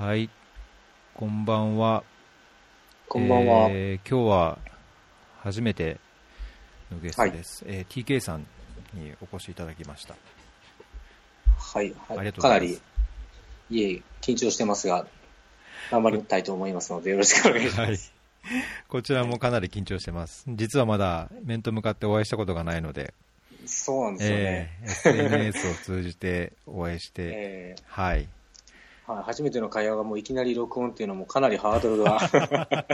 はい、こんばんは。こんばんは。えー今日は初めてのゲストです。えー TK さんにお越しいただきました。はい、はい。ありがとうかなございますり、いえ、緊張してますが、頑張りたいと思いますので、よろしくお願いしはいます。。こちらもかなり緊張してます。実はまだ面と向かってお会いしたことがないので、そうなんですよね。えー SNS を通じてお会いして、えはい。ーはい、初めての会話がもういきなり録音っていうのもかなりハードルが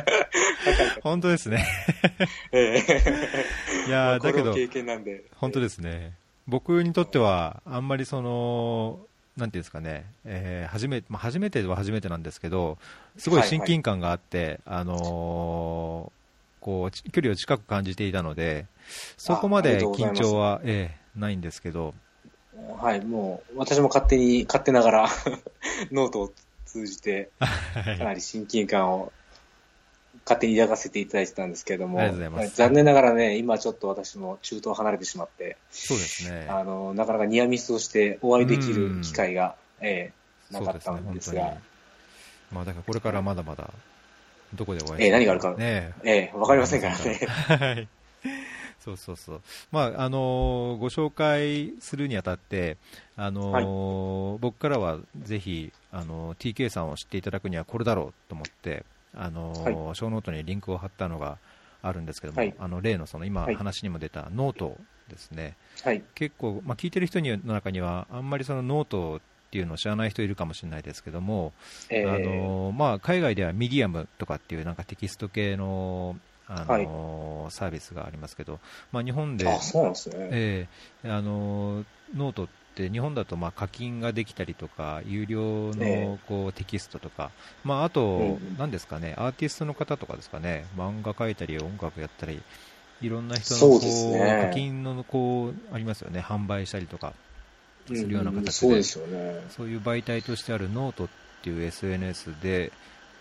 本当ですね。えいやーだけど、経験なんで。本当ですね。僕にとっては、あんまりその、なんていうんですかね、えー初めまあ、初めては初めてなんですけど、すごい親近感があって、あのーこうち距離を近く感じていたので、そこまで緊張は、ええないんですけど、はい、もう、私も勝手に、勝手ながら、ノートを通じて、はい。かなり親近感を勝手に抱かせていただいてたんですけれども、残念ながらね、今ちょっと私も中東を離れてしまって、そうですね。あの、なかなかニアミスをしてお会いできる機会が、ええなかったんですが、そうねまあ、だからこれからまだまだ、どこでお会いええ何があるか。ねええわかりませんからね。はい。そうそうそう。まあ、あのーご紹介するにあたって、あのー僕からはぜひ、あのー TK さんを知っていただくにはこれだろうと思って、あのーショーノートにリンクを貼ったのがあるんですけども、はいあの例のその今はい話にも出たノートですね。はい。結構、まあ、聞いてる人にの中には、あんまりそのノートっていうのを知らない人いるかもしれないですけども、ええあのまあ、海外ではミディアムとかっていうなんかテキスト系の、あのサービスがありますけど、まあ、日本で、あ、そうなんですね。ええあのノートって日本だとまあ課金ができたりとか、有料えのこうテキストとか、まあ、あとうん、何ですかね、アーティストの方とかですかね、漫画描いたり、音楽やったり、いろんな人のこそうね課金のこうありますよね、販売したりとか。するような形でそうですよね。そういう媒体としてあるノートっていう SNS で、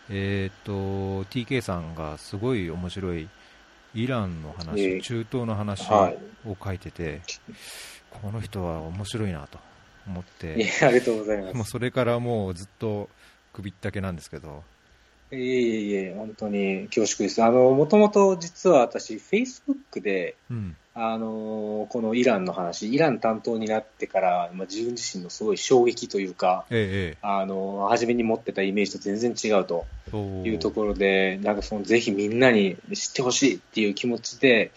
えー、と TK さんがすごい面白いイランの話、ええ。中東の話はい。を書いてて、この人は面白いなと思っいて、え、ありがとうございます。もうそれからもうずっと首ったけなんですけど、いえいえいえ、本当に恐縮です。あの、もともと実は私、Facebook で、うん、あの、このイランの話、イラン担当になってから、まあ、自分自身のすごい衝撃というか、ええあの、初めに持ってたイメージと全然違うとええ、いうところで、なんかその、ぜひみんなに知ってほしいっていう気持ちで、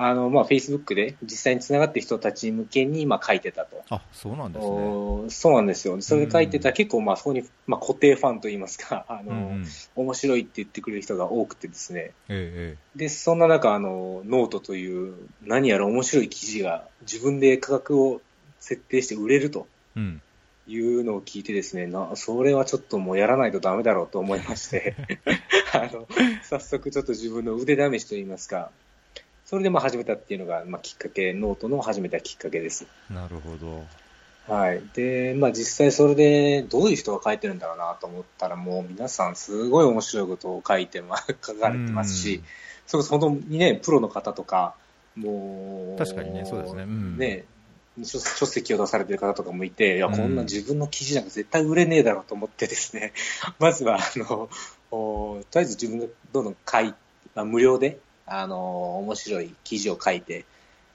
あの、まあ、Facebook で実際に繋がってる人たち向けに、まあ、書いてたと。あそうなんですね。おそうなんですよ。それで書いてたら結構、まあ、そこに、まあ、固定ファンといいますか、あの、うんうん面白いって言ってくれる人が多くてですね。ええで、そんな中、あの、ノートという何やら面白い記事が自分で価格を設定して売れるとえうん、いうのを聞いてですね、な、それはちょっともうやらないとダメだろうと思いまして、あの、早速ちょっと自分の腕試しといいますか、それでまあ始めたっていうのが、まあきっかけ、ノートの始めたきっかけです。なるほど。はい。で、まあ実際それでどういう人が書いてるんだろうなと思ったらもう皆さんすごい面白いことを書いてま、書かれてますし、それこそ本当にね、プロの方とか、もう、確かにねそうですねうんね書書籍を出されてる方とかもいて、いや、うんこんな自分の記事なんか絶対売れねえだろうと思ってですね、まずは、あの、おとりあえず自分がどんどん書い、まあ、無料で、あの、面白い記事を書いて、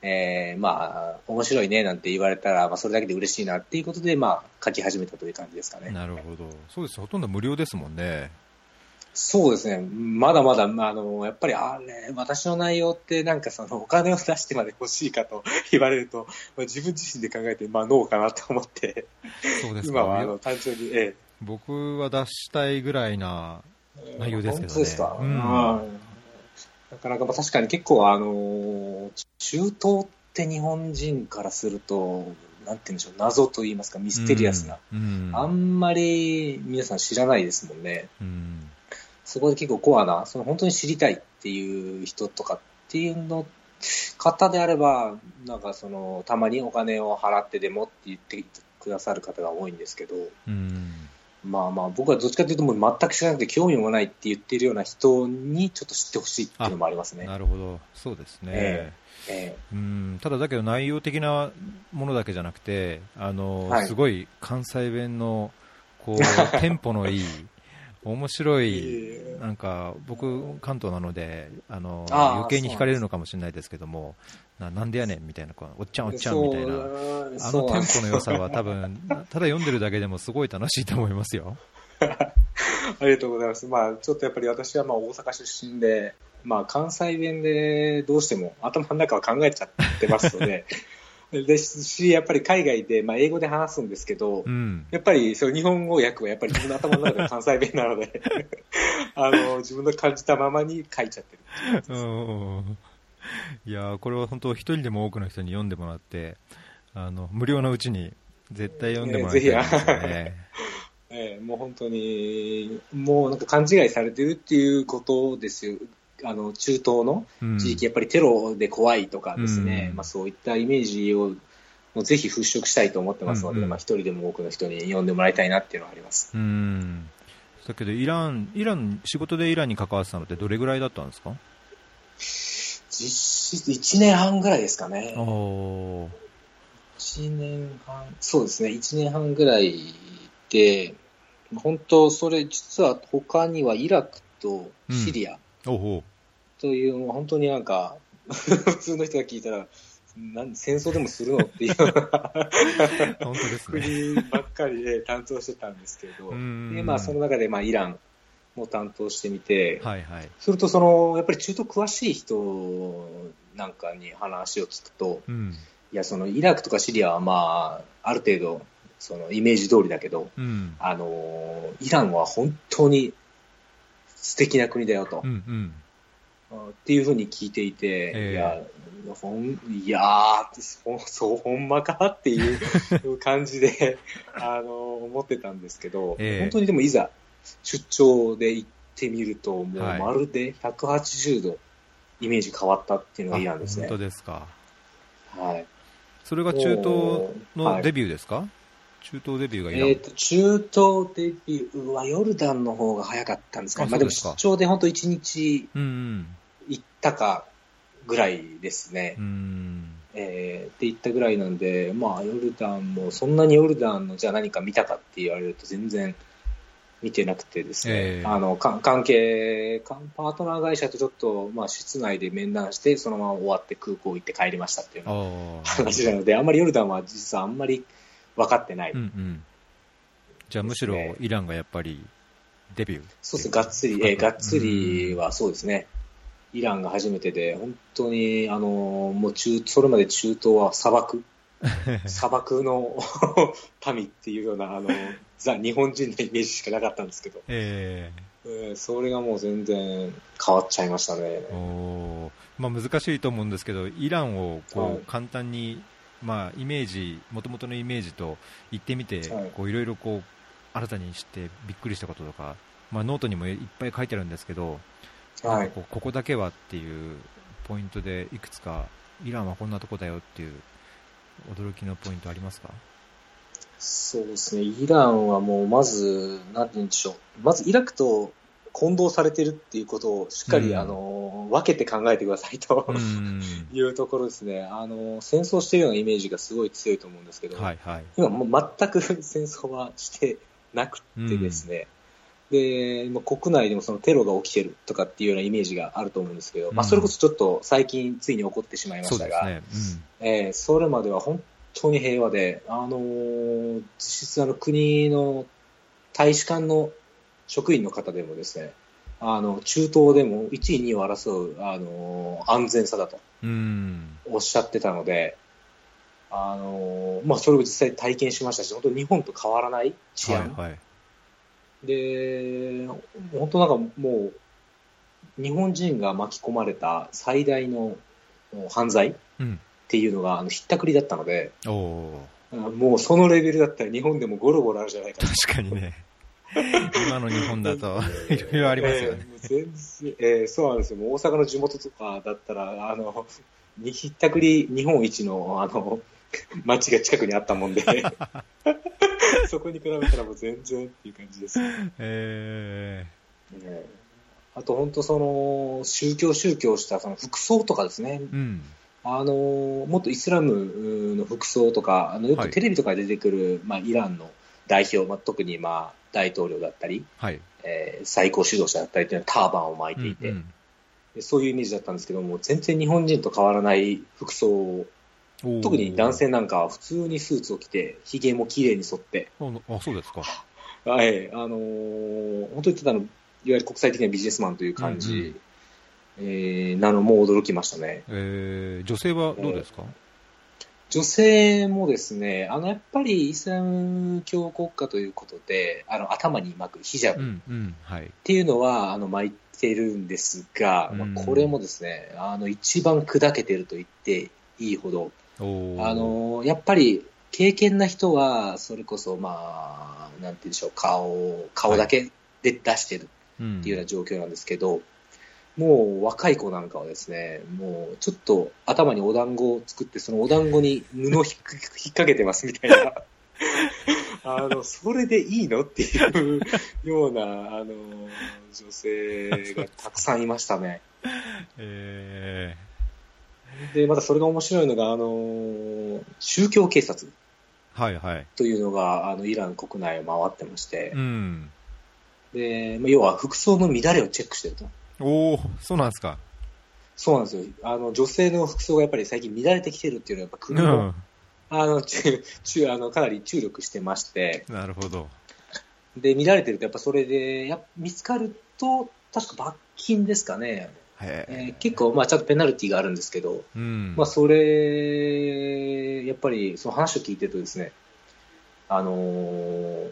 えー、まあ、面白いねなんて言われたら、まあ、それだけで嬉しいなっていうことで、まあ、書き始めたという感じですかね。なるほど。そうです。ほとんど無料ですもんね。そうですね。まだまだ、まああの、やっぱり、あれ、私の内容ってなんかその、お金を出してまで欲しいかと言われると、まあ、自分自身で考えて、まあ、ノーかなと思って、そうですか。今は、あの、単純に、え僕は出したいぐらいなえ。内容ですけどね本当ですか。うんはいなかなか、まあ確かに結構、あの、中東って日本人からすると、なんて言うんでしょう、謎と言いますか、ミステリアスな。うん。あんまり皆さん知らないですもんね。うん。そこで結構コアな、その本当に知りたいっていう人とかっていうの、方であれば、なんかその、たまにお金を払ってでもって言ってくださる方が多いんですけど、うん。まあまあ、僕はどっちかというともう全く知らなくて興味もないって言ってるような人にちょっと知ってほしいっていうのもありますね。なるほど。そうですね。ええうん、ただだけど内容的なものだけじゃなくて、あの、はいすごい関西弁のこう、テンポのいい、面白い、えなんか、僕、関東なので、あの、余計に惹かれるのかもしれないですけども、ななんでやねんみたいな、おっちゃんおっちゃんみたいな。なあのテンポの良さは多分、ただ読んでるだけでもすごい楽しいと思いますよ。ありがとうございます。まあ、ちょっとやっぱり私はまあ大阪出身で、まあ、関西弁でどうしても頭の中は考えちゃってますので、ですし、やっぱり海外で、まあ、英語で話すんですけど、うん。やっぱりその日本語訳はやっぱり自分の頭の中で関西弁なので、あの、自分の感じたままに書いちゃってる。うんいやーこれは本当、一人でも多くの人に読んでもらって、あの無料のうちに絶対読んでもらいたいですよね。ええもう本当に、もうなんか勘違いされてるっていうことですよ。あの、中東のうん。地域、やっぱりテロで怖いとかですね、うん。まあそういったイメージを、もうぜひ払拭したいと思ってますので、うんうん。まあ一人でも多くの人に読んでもらいたいなっていうのはあります。うん。だけど、イラン、イラン、仕事でイランに関わってたのってどれぐらいだったんですか？実質1年半ぐらいですかね。おー1年半、そうですね、1年半ぐらいで、本当、それ実は他にはイラクとシリアおほという、もう本当になんか、普通の人が聞いたら、なん戦争でもするのっていう 本当ですね。国ばっかりで担当してたんですけど、うんでまあ、その中でまあイランも担当してみて、はいはい。するとその、やっぱり中東詳しい人なんかに話を聞くと、うん。いや、そのイラクとかシリアはまあ、ある程度、そのイメージ通りだけど、うん。あの、イランは本当に素敵な国だよと、うんうん。っていうふうに聞いていて、ええいや、ほん、いやーそう、ほんまかっていう 感じで、あの、思ってたんですけど、ええ本当にでもいざ出張で行ってみると、もうはいまるで180度イメージ変わったっていうのがイランですねあ本。当ですか。はい。それが中東はいのデビューですか、中東デビューが。えっ、と、中東デビューはヨルダンの方が早かったんですかね。まあでも出張で本当1日うん行ったかぐらいですね。うん。うん。えーって言ったぐらいなんで、まあヨルダンもそんなにヨルダンのじゃあ何か見たかって言われると全然見てなくてですね。ええあの、か関係、かパートナー会社とちょっと、まあ室内で面談して、そのまま終わって空港行って帰りましたっていう。話なので、あんまりヨルダンは実はあんまり分かってない。うんうん。じゃあむしろイランがやっぱりデビュー。そうですね、がっつり、えーがっつりはそうですね。イランが初めてで、本当に、あの、もう中、それまで中東は砂漠、砂漠の 民っていうような、あの、ザ・日本人のイメージしかなかったんですけど、ええ。ーそれがもう全然変わっちゃいましたね。え。おー。まあ難しいと思うんですけど、イランをこはい。う簡単に、まあイメージ、もともとのイメージと言ってみて、はい。こういろいろこう新たにしてびっくりしたこととか、まあノートにもいっぱい書いてあるんですけど、はい。こうここだけはっていうポイントでいくつか、イランはこんなとこだよっていう驚きのポイントありますか？そうですね、イランはもうまず、なんて言うんでしょう。まずイラクと混同されてるっていうことをしっかり、うんあの、分けて考えてくださいと。うん。いうところですね。あの、戦争してるようなイメージがすごい強いと思うんですけど、はいはい。今もう全く戦争はしてなくてですね、で、国内でもそのテロが起きてるとかっていうようなイメージがあると思うんですけど、まあうんそれこそちょっと最近ついに起こってしまいましたが、そうですね。えーそれまでは本当に平和で、あのー実質あの国の大使館の職員の方でもですね、あの、中東でも1位、2位を争う、あのー安全さだとうん。うん。おっしゃってたので、あのーまあ、それを実際体験しましたし、本当日本と変わらない治安。はいはい。で、本当なんかもう、日本人が巻き込まれた最大の犯罪っうん。ていうのがあのひったくりだったので、おおー。もうそのレベルだったら日本でもゴロゴロあるじゃないかと。確かにね。今の日本だと、いろいろありますよね。えー全然えーそうなんですよ。もう大阪の地元とかだったら、あの、にひったくり日本一の、あの、街が近くにあったもんで、そこに比べたらもう全然っていう感じです。えねあと本当その、宗教宗教したその服装とかですね。ー、うん。あの、もっとイスラムの服装とか、あの、よはいくテレビとかで出てくる、まあ、イランの代表、まあ、特にまあ大統領だったり、はい。えー最高指導者だったりというのはターバンを巻いていて、うんうんでそういうイメージだったんですけども、全然日本人と変わらない服装特に男性なんかは普通にスーツを着て、髭も綺麗に剃って、ああ、そうですか。はい、あのー本当にただの、いわゆる国際的なビジネスマンという感じ、うんうん。えーなのも驚きましたね。えー女性はどうですか、女性もですね、あの、やっぱりイスラム教国家ということで、あの、頭に巻くヒジャブっうん、うん、はい。ていうのは、あの、巻いてるんですが、うん。まあ、これもですね、あの、一番砕けてると言っていいほど、あ、の、やっぱり、経験な人は、それこそ、まあ、なんて言うんでしょう、顔、顔だけで出してるうんっていうような状況なんですけど、もう若い子なんかはですね、もうちょっと頭にお団子を作って、そのお団子に布を引っ掛けてますみたいな、あの、それでいいのっていうような、あの、女性がたくさんいましたね。えで、またそれが面白いのが、あの、宗教警察ーはい、はい。というのが、あの、イラン国内を回ってましてう、ん。で、まあ要は服装の乱れをチェックしてると。おおそうなんですか。そうなんですよ。あの、女性の服装がやっぱり最近乱れてきてるっていうのは、やっぱう国も、ん。あの、中、中、あの、かなり注力してまして、なるほど。で、乱れてると、やっぱそれで、やっ見つかると、確か罰金ですかね。へえー結構、まあ、ちゃんとペナルティがあるんですけど、うん。まあ、それ、やっぱり、その話を聞いてるとですね、あのー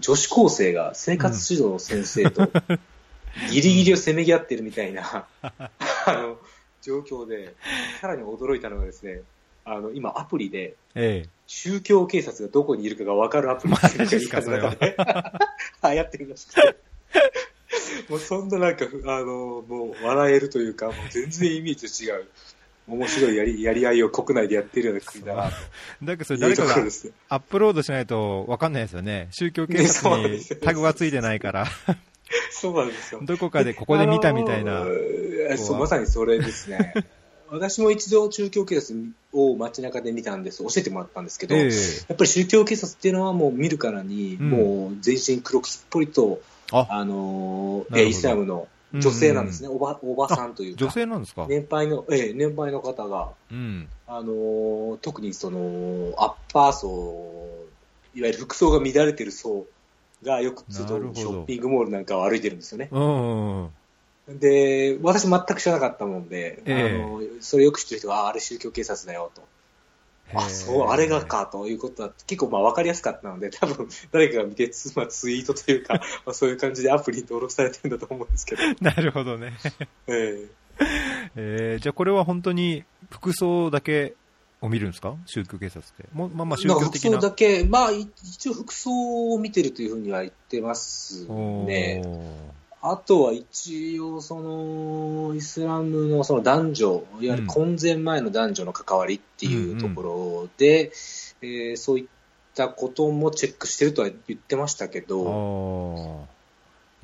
女子高生が生活指導の先生と、ギリギリをせめぎ合ってるみたいな、あの、状況で、さらに驚いたのがですね、あの、今アプリで、え宗教警察がどこにいるかが分かるアプリっていうのが流行ってるらしくて。もうそんななんか、あの、もう笑えるというか、もう全然イメージと違う、面白いやり やり合いを国内でやってるような国だなえだけど誰かが。アップロードしないと分かんないですよね。宗教警察にタグがついてないから、そうなんですよ。どこかでここで見たみたいなあの。ーそう、まさにそれですね。私も一度宗教警察を街中で見たんです、教えてもらったんですけど、ええやっぱり宗教警察っていうのはもう見るからに、うんもう全身黒くすっぽりと、ああのーイスラムの女性なんですね、おばおばさんというか、女性なんですか、年配の、ええ年配の方が、うん。あのー特にそのアッパー層、いわゆる服装が乱れてる層がよく集うショッピングモールなんかを歩いてるんですよね。うん。で、私全く知らなかったもんで、ええあのそれよく知ってる人が、あれ宗教警察だよと。あ、そう、あれが。かということは結構まあ分かりやすかったので、多分誰かが見て、つまあ、ツイートというか、まあ、そういう感じでアプリに登録されてるんだと思うんですけど、なるほどね。ええー、じゃあこれは本当に服装だけを見るんですか？宗教警察って。もうまあまあえ宗教的な。服装だけ、まあい一応服装を見てるというふうには言ってますね。あとは一応、その、イスラムのその男女、いわゆる婚前前の男女の関わりっていうところで、えーそういったこともチェックしてるとは言ってましたけあど、ー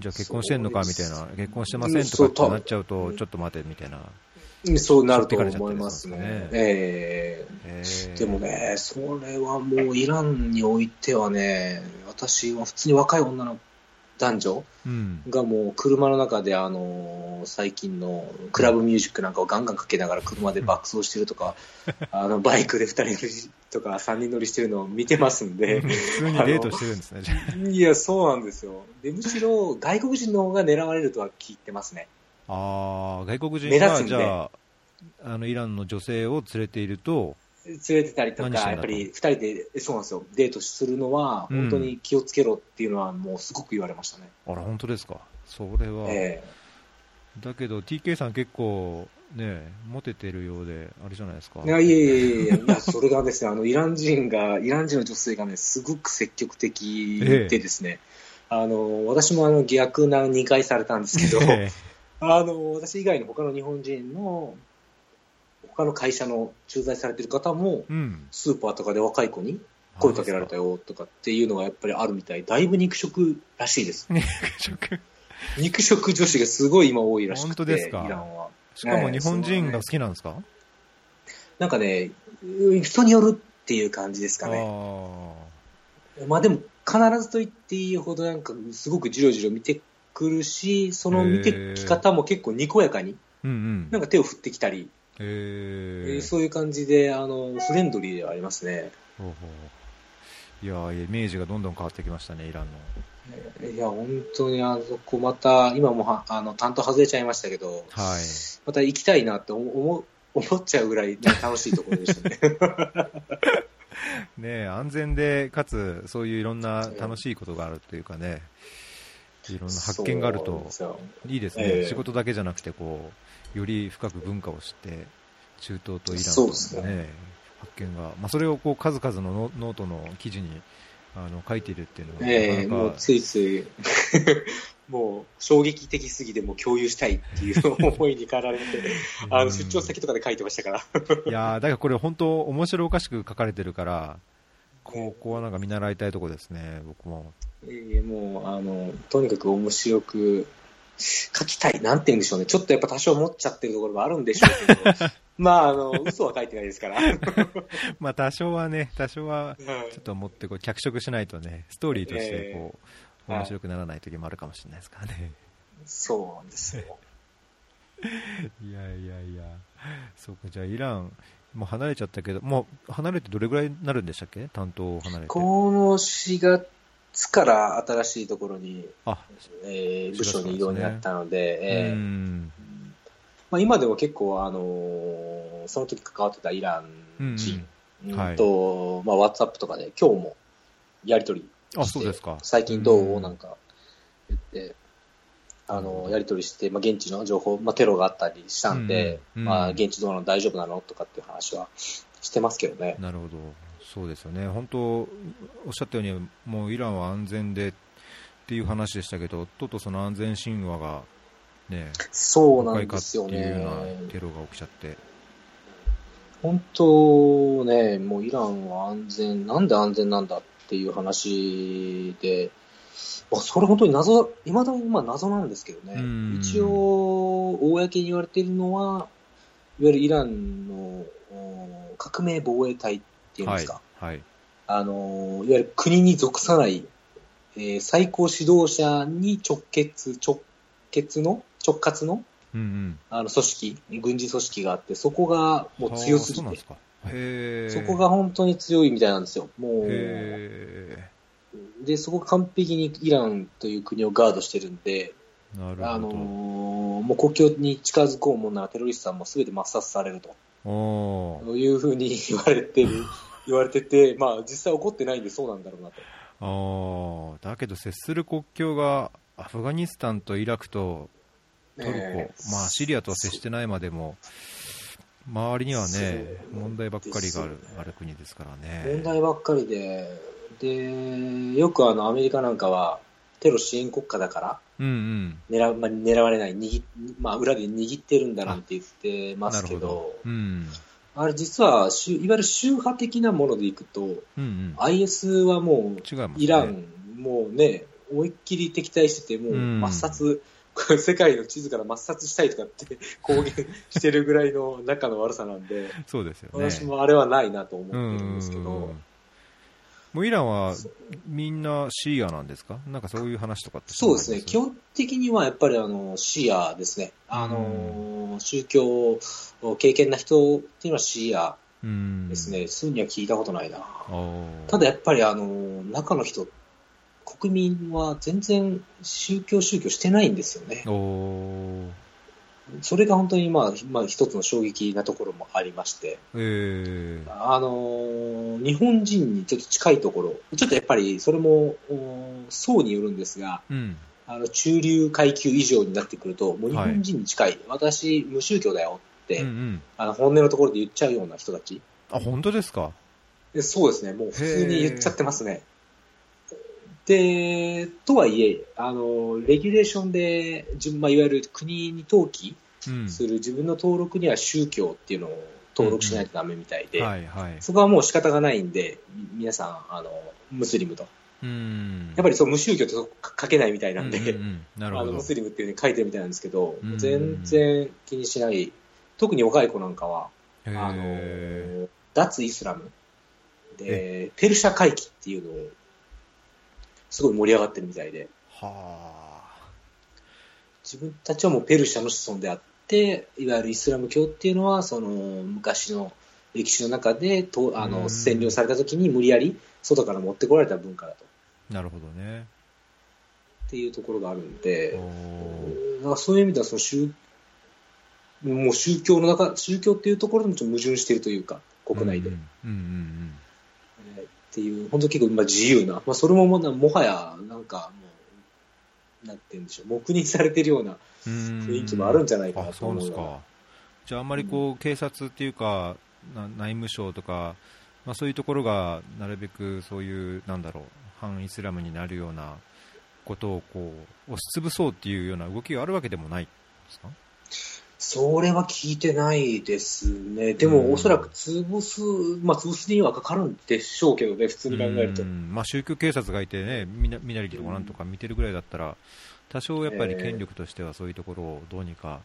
じゃあ結婚してんのかみたいな。結婚してませうんんとかってなっちゃうと、ちょっと待てみたいな。そうなると思いますね。ええーーでもね、それはもうイランにおいてはね、私は普通に若い女の男女うん。がもう車の中であの最近のクラブミュージックなんかをガンガンかけながら車で爆走してるとか、あのバイクで2人乗りとか3人乗りしてるのを見てますんで、普通にデートしてるんですね、いや、そうなんですよ。で、むしろ外国人の方が狙われるとは聞いてますね。ああ、外国人が、じゃあ、あの、イランの女性を連れていると、連れてたりとか、やっぱり2人で、そうなんですよ、デートするのは、うん。本当に気をつけろっていうのは、もうすごく言われましたね。あら、本当ですか？それは、えだけど TK さん結構、ね、モテてるようで、あれじゃないですか。えいや、いえいえ。いや、それがですね、あの、イラン人が、イラン人の女性がね、すごく積極的でですね、あの、私もあの、逆な2回されたんですけど、え。あの、私以外の他の日本人の、他の会社の駐在されてる方も。スーパーとかで若い子に声かけられたよとかっていうのがやっぱりあるみたい、だいぶ肉食らしいです。肉食。肉食女子がすごい今多いらしくて、本当ですか？イランは。しかも日本人が好きなんですか、なんかね、人によるっていう感じですかね。あまあでも、必ずと言っていいほど、なんか、すごくじろじろ見てくるし、その見てき方も結構にこやかに、うんうん。なんか手を振ってきたり、へえーーそういう感じで、あの、フレンドリーではありますね。ほうほういやーイメージがどんどん変わってきましたね、イランの。いや、本当にあそこまた、今もはあの担当外れちゃいましたけど、はい。また行きたいなって思思思っちゃうぐらい、ね、楽しいところでしたね。ねえ安全で、かつ、そういういろんな楽しいことがあるというかね、いろんな発見があるといいですね、ええ仕事だけじゃなくてこう、より深く文化を知って、中東とイランそうとですね発見が、まあ、それをこう数々のノノートの記事にあの書いているっていうのは、ええなかなかもうついつい、もう衝撃的すぎてもう共有したいっていう思いに駆られて、あの出張先とかで書いてましたから。いやーだからこれ、本当、面白おかしく書かれてるから、ここはなんか見習いたいとこですね、僕も。ええもう、あの、とにかく面白く書きたい。なんて言うんでしょうね。ちょっとやっぱ多少持っちゃってるところもあるんでしょうけど、まあ、あの、嘘は書いてないですから。まあ多少はね、多少は はいちょっと持ってこう脚色しないとね、ストーリーとしてこう、はい面白くならない時もあるかもしれないですからね。そうなんですよ。いやいやいや、そうか、じゃあイラン、もう離れちゃったけど、もう離れてどれぐらいになるんでしたっけ？担当を離れて。この4月から新しいところに、あ、えー部署に移動になったので、うえーん。まあ、今でも結構、あのーその時関わってたイラン人、と、まあ、WhatsApp とかで今日もやり取りあ、そうですか。最近どう、んなんか言って、あの、やり取りして、まあ、現地の情報、まあ、テロがあったりしたんで、まあ、現地どうなの大丈夫なのとかっていう話はしてますけどね。なるほど、そうですよね、本当、おっしゃったように、もうイランは安全でっていう話でしたけど、とうとうその安全神話がね、そうなんですよていうようねな。テロが起きちゃって、本当ね、もうイランは安全、なんで安全なんだっていう話で、まあ、それ本当に謎、いまだにまあ謎なんですけどねうん。一応、公に言われているのは、いわゆるイランのお革命防衛隊っていうんではいすか。、はい、あの、いわゆる国に属さない、えー最高指導者に直結、直結の、直轄の、うんうん、あの、組織、軍事組織があって、そこがもう強すぎてそうなんです、か、へー。そこが本当に強いみたいなんですよ。もう、へで、そこが完璧にイランという国をガードしてるんで、ーなるほど、あのーもう国境に近づこうもんならテロリストはもう全て抹殺されるというふうに 言われてる、言われてて、まあ実際起こってないんでそうなんだろうなと。あーだけど接する国境がアフガニスタンとイラクとトルコ、え。ーまあ、シリアとは接してないまでも、周りにはね、問題ばっかりがあるある国ですから問ね。題ばっかりで、で、よくあのアメリカなんかはテロ支援国家だからうんうん。狙,、まあ、狙われない、握まあ、裏で握ってるんだなんて言ってますけど、。うん。あれ実は宗、いわゆる宗派的なものでいくと、うんうん。IS はもう、ね。イラン、もうね、思いっきり敵対してて、もううん抹殺、世界の地図から抹殺したいとかって 公言してるぐらいの仲の悪さなんで、そうですよね。私もあれはないなと思ってうんるんですけど、もうイランはみんなシーアなんですか？なんかそういう話とかってそうですね、基本本的にはやっぱりあのシーアですね、あの宗教の経験な人っていうのはシーアですね、そういうには聞いたことないな。ただやっぱりあの中の人、国民は全然宗教宗教してないんですよね。それが本当にまあ、まあ、一つの衝撃なところもありまして、えー、あのー日本人にちょっと近いところ、ちょっとやっぱりそれもお層によるんですが、うん。あの中流階級以上になってくると、もう日本人に近い、私、無宗教だよって、うんうん。あの本音のところで言っちゃうような人たち、あ、本当ですか？でそうですね、もう普通に言っちゃってますね。で、とはいえ、あの、レギュレーションで、順まあ、いわゆる国に登記うん。する自分の登録には宗教っていうのを登録しないとダメみたいで。そこはもう仕方がないんで、み皆さん、あの、ムスリムと。うん。やっぱりそう無宗教って書けないみたいなんで、ム。スリムっていうふうに書いてるみたいなんですけど、うん全然気にしない。特に若い子なんかは、あの、脱イスラムで、ペルシャ回帰っていうのをすごい盛り上がってるみたいで、はあ。自分たちはもうペルシャの子孫であって、いわゆるイスラム教っていうのは、その昔の歴史の中でとあのうん占領された時に無理やり外から持ってこられた文化だと。なるほどね。っていうところがあるんで、なんかそういう意味ではその宗、もう宗教の中、宗教っていうところにちょっと矛盾しているというか、国内で。うんうんうんえーっていう、本当結構まあ自由な、まあ、それももなもはや、なんかもう、なんて言うんでしょう、黙認されてるような。雰囲気もあるんじゃないかなあと思うようなそうですか。じゃあ、あんまりこう、警察っていうか、な内務省とか、まあ、そういうところがなるべくそういう、なんだろう、反イスラムになるようなことをこう押し潰そうっていうような動きがあるわけでもないですか？それは聞いてないですね。でうんも、おそらく潰す、まあ、潰すにはかかるんでしょうけどね、普通に考えるとう。んまあ、宗教警察がいてね、みなみなりとかなんとか見てるぐらいだったら、多少やっぱり権力としてはそういうところをどうにか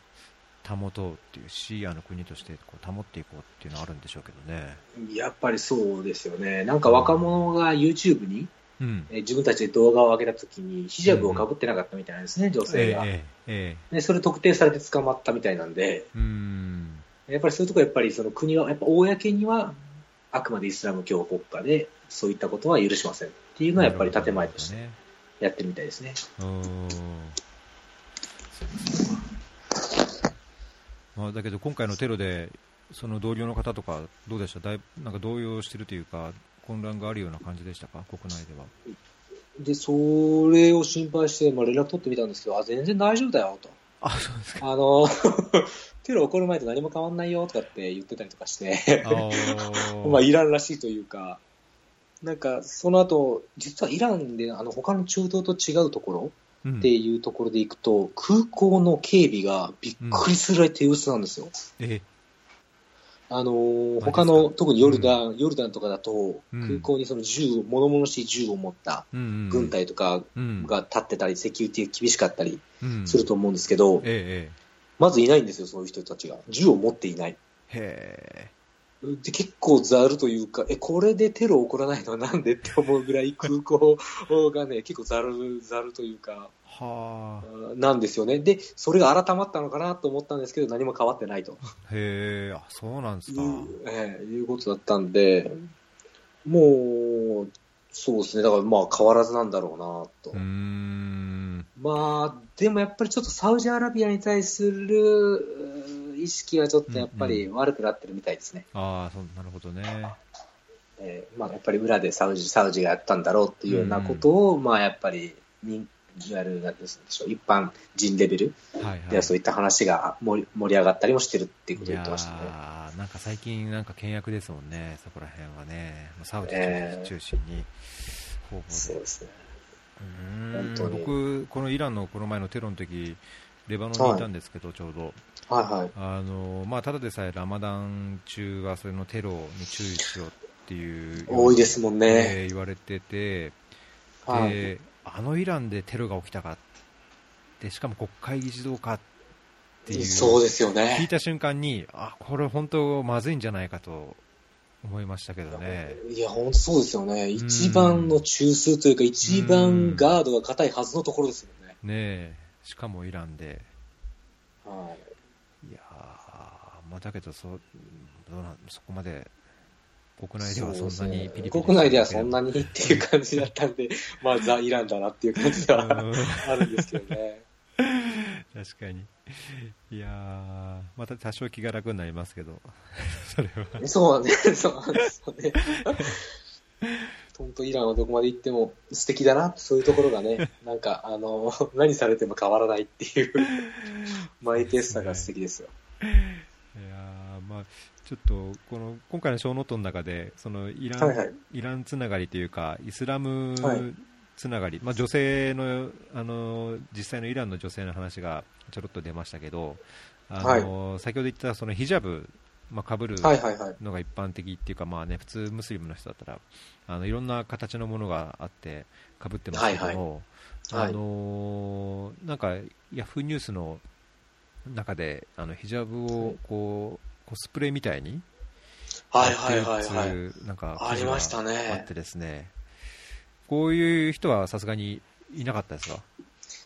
保とうっていう、シーアの国としてこう保っていこうっていうのはあるんでしょうけどね。やっぱりそうですよね。なんか若者が YouTube に、うん。えー自分たちで動画を上げたときに、ヒジャブをかぶってなかったみたいなんですね、女性が。えええで、それ特定されて捕まったみたいなんで、えうん。やっぱりそういうところやっぱりその国は、やっぱ公には、あくまでイスラム教国家で、そういったことは許しませんっていうのはやっぱり建前としてね。やってるみたいですね。まあ、だけど今回のテロで、その同僚の方とか、どうでした？だいぶなんか動揺してるというか、混乱があるような感じでしたか、国内では。で、それを心配して、まあ、連絡取ってみたんですけど、あ、全然大丈夫だよと。あ、そうですか。あの、テロ起こる前と何も変わんないよとかって言ってたりとかして、まあ、イランらしいというか、なんか、その後、実はイランで、あの、他の中東と違うところうんっていうところで行くと、空港の警備がびっくりするぐらい手薄なんですよ。えあのー他の、特にヨルダン、ヨルダンとかだと、うん。空港にその銃を、物々しい銃を持ったうんうん、軍隊とかうん。が立ってたり、セキュリティが厳しかったりうん。すると思うんですけど、ええまずいないんですよ、そういう人たちが。銃を持っていない。え。で結構ざるというか、え、これでテロ起こらないのはなんでって思うぐらい空港がね、結構ざる、ざるというか、えはあ。なんですよね。で、それが改まったのかなと思ったんですけど、何も変わってないと。へえ、あ、そうなんですか。いう,、ええいうことだったんで、もう、そうですね、だからまあ変わらずなんだろうなと。うーん。まあ、でもやっぱりちょっとサウジアラビアに対するう意識はちょっとやっぱり悪くなってるみたいですね。ああ、そう、なるほどね。えーまあ、やっぱり裏でサウジサウジがやったんだろうっていうようなことを、まあやっぱりに、いわゆるなんでしょう一般人レベルはいはい。ではそういった話が盛り盛り上がったりもしてるっていうことを言ってましたね。なんか最近、なんか倹約ですもんね、そこら辺はね、まあサウジえー中心に、方々で。そうですね。僕、このイランのこの前のテロの時レバノンにいたんですけど、ちょうど。はいはい。あのまあ、ただでさえラマダン中はそれのテロに注意しろっていう多いですもんね。えー言われてて、はい。であのイランでテロが起きたかでしかも国会議事堂かっていうそうですよ聞いね。た瞬間にあこれ本当まずいんじゃないかと思いましたけどね。いや、本当そうですよね。一番の中枢というか、一番ガードが硬いはずのところですよね。ねえしかもイランではいやー、まあ、だけどそどうなんそこまで国内ではそんなにピリピリ国内ではそんなにっていう感じだったんで、まあ、ザ・イランだなっていう感じではうんあるんですけどね。確かに。いやー、また多少気が楽になりますけど、それは。そうなんです、そうなんですよね。本当イランはどこまで行っても素敵だなそういうところがね、なんか、あの、何されても変わらないっていう、マイペースさが素敵ですよ。いやーまあ、ちょっとこの今回のショーノートの中でそのイラン、はいはい。イランつながりというかイスラムはい。つながり、まあ、女性のあの実際のイランの女性の話がちょろっと出ましたけどあの、先ほど言ったそのヒジャブ、まあ、被るはいはいはい。のが一般的っていうか、まあね、普通ムスリムの人だったらあのいろんな形のものがあって被ってますけども、はいはい。あのーなんかヤフーニュースの中であのヒジャブをこうコスプレみたいにはいはいはいはい。なんかありましたねあってですねこういう人はさすがにいなかったですか？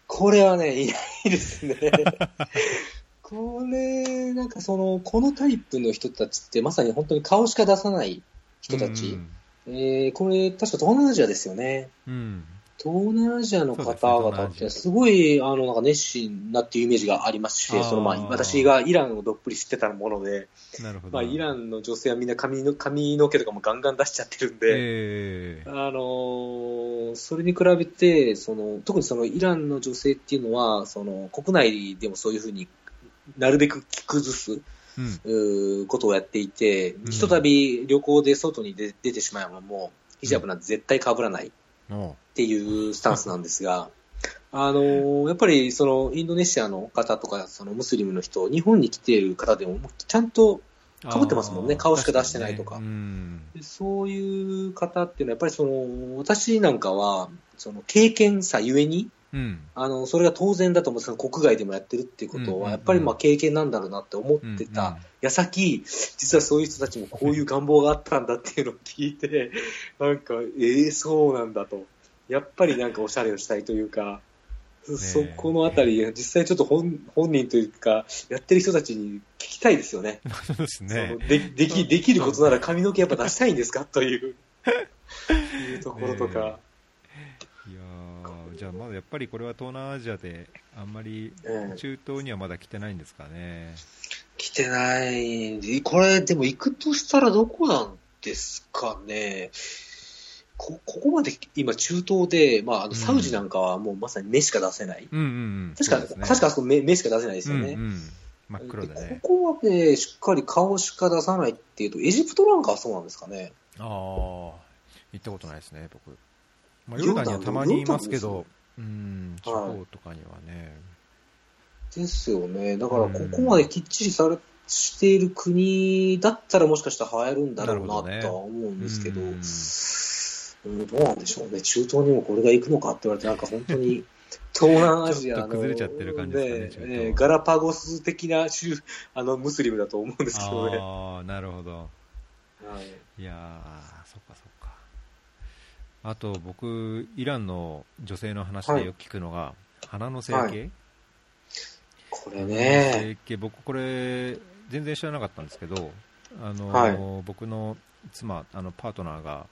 これはね、いないですね。これ、なんかその、このタイプの人たちってまさに本当に顔しか出さない人たち。えー、これ、確か東南アジアですよね。うん。東南アジアの方々って、すごい、あの、なんか熱心なっていうイメージがありますし、その、まあ、私がイランをどっぷり知ってたもので、なるほど。まあ、イランの女性はみんな髪の髪の毛とかもガンガン出しちゃってるんで、ええ。あのーそれに比べて、その、特にそのイランの女性っていうのは、その、国内でもそういうふうになるべく着崩す、うん。ことをやっていて、うん。ひとたび旅行で外に出出てしまえばもう、ヒジャブなんて絶対被らないっていうスタンスなんですが、あのーやっぱりそのインドネシアの方とか、そのムスリムの人、日本に来ている方でも、ちゃんと被ってますもんね。顔しか出してないとか。確にね。うん。でそういう方っていうのは、やっぱりその、私なんかは、その経験さゆえに、うん。あの、それが当然だと思うんですけど、国外でもやってるっていうことは、やっぱりまあ経験なんだろうなって思ってた矢先、実はそういう人たちもこういう願望があったんだっていうのを聞いて、なんか、ええそうなんだと。やっぱりなんかおしゃれをしたいというか、そそこのあたり、実際ちょっと本本人というか、やってる人たちに聞きたいですよね。そうですね。でできできることなら髪の毛やっぱ出したいんですか？という いうところとか、じゃあまだやっぱりこれは東南アジアであんまりええ中東にはまだ来てないんですかね。来てない、これでも行くとしたらどこなんですかね。こここまで今、中東で、まあ、あのサウジなんかはもうまさに目しか出せない。うんうんうん。確か、ね確かあそこ目目しか出せないですよね。うんうん、真っ黒ででね。ここまでしっかり顔しか出さないっていうと、エジプトなんかはそうなんですかね。ああ、行ったことないですね、僕。まあ、ヨルダンにはたまにいますけヨど、うん、地方とかにはね。ですよね。だから、ここまできっちりされ、している国だったらもしかしたら流行るんだろうなとは思うんですけど、うんうん、どうなんでしょうね。中東にもこれが行くのかって言われて、なんか本当に、東南アジアの、崩れちゃってる感じですかね中東えーガラパゴス的な中あのムスリムだと思うんですけどね。ああ、なるほど。はいいやー、そっかそっか。あと、僕、イランの女性の話でよく聞くのが、鼻の整形、はこれね、整形僕、これ、全然知らなかったんですけど、あのはい。僕の妻、あのパートナーが、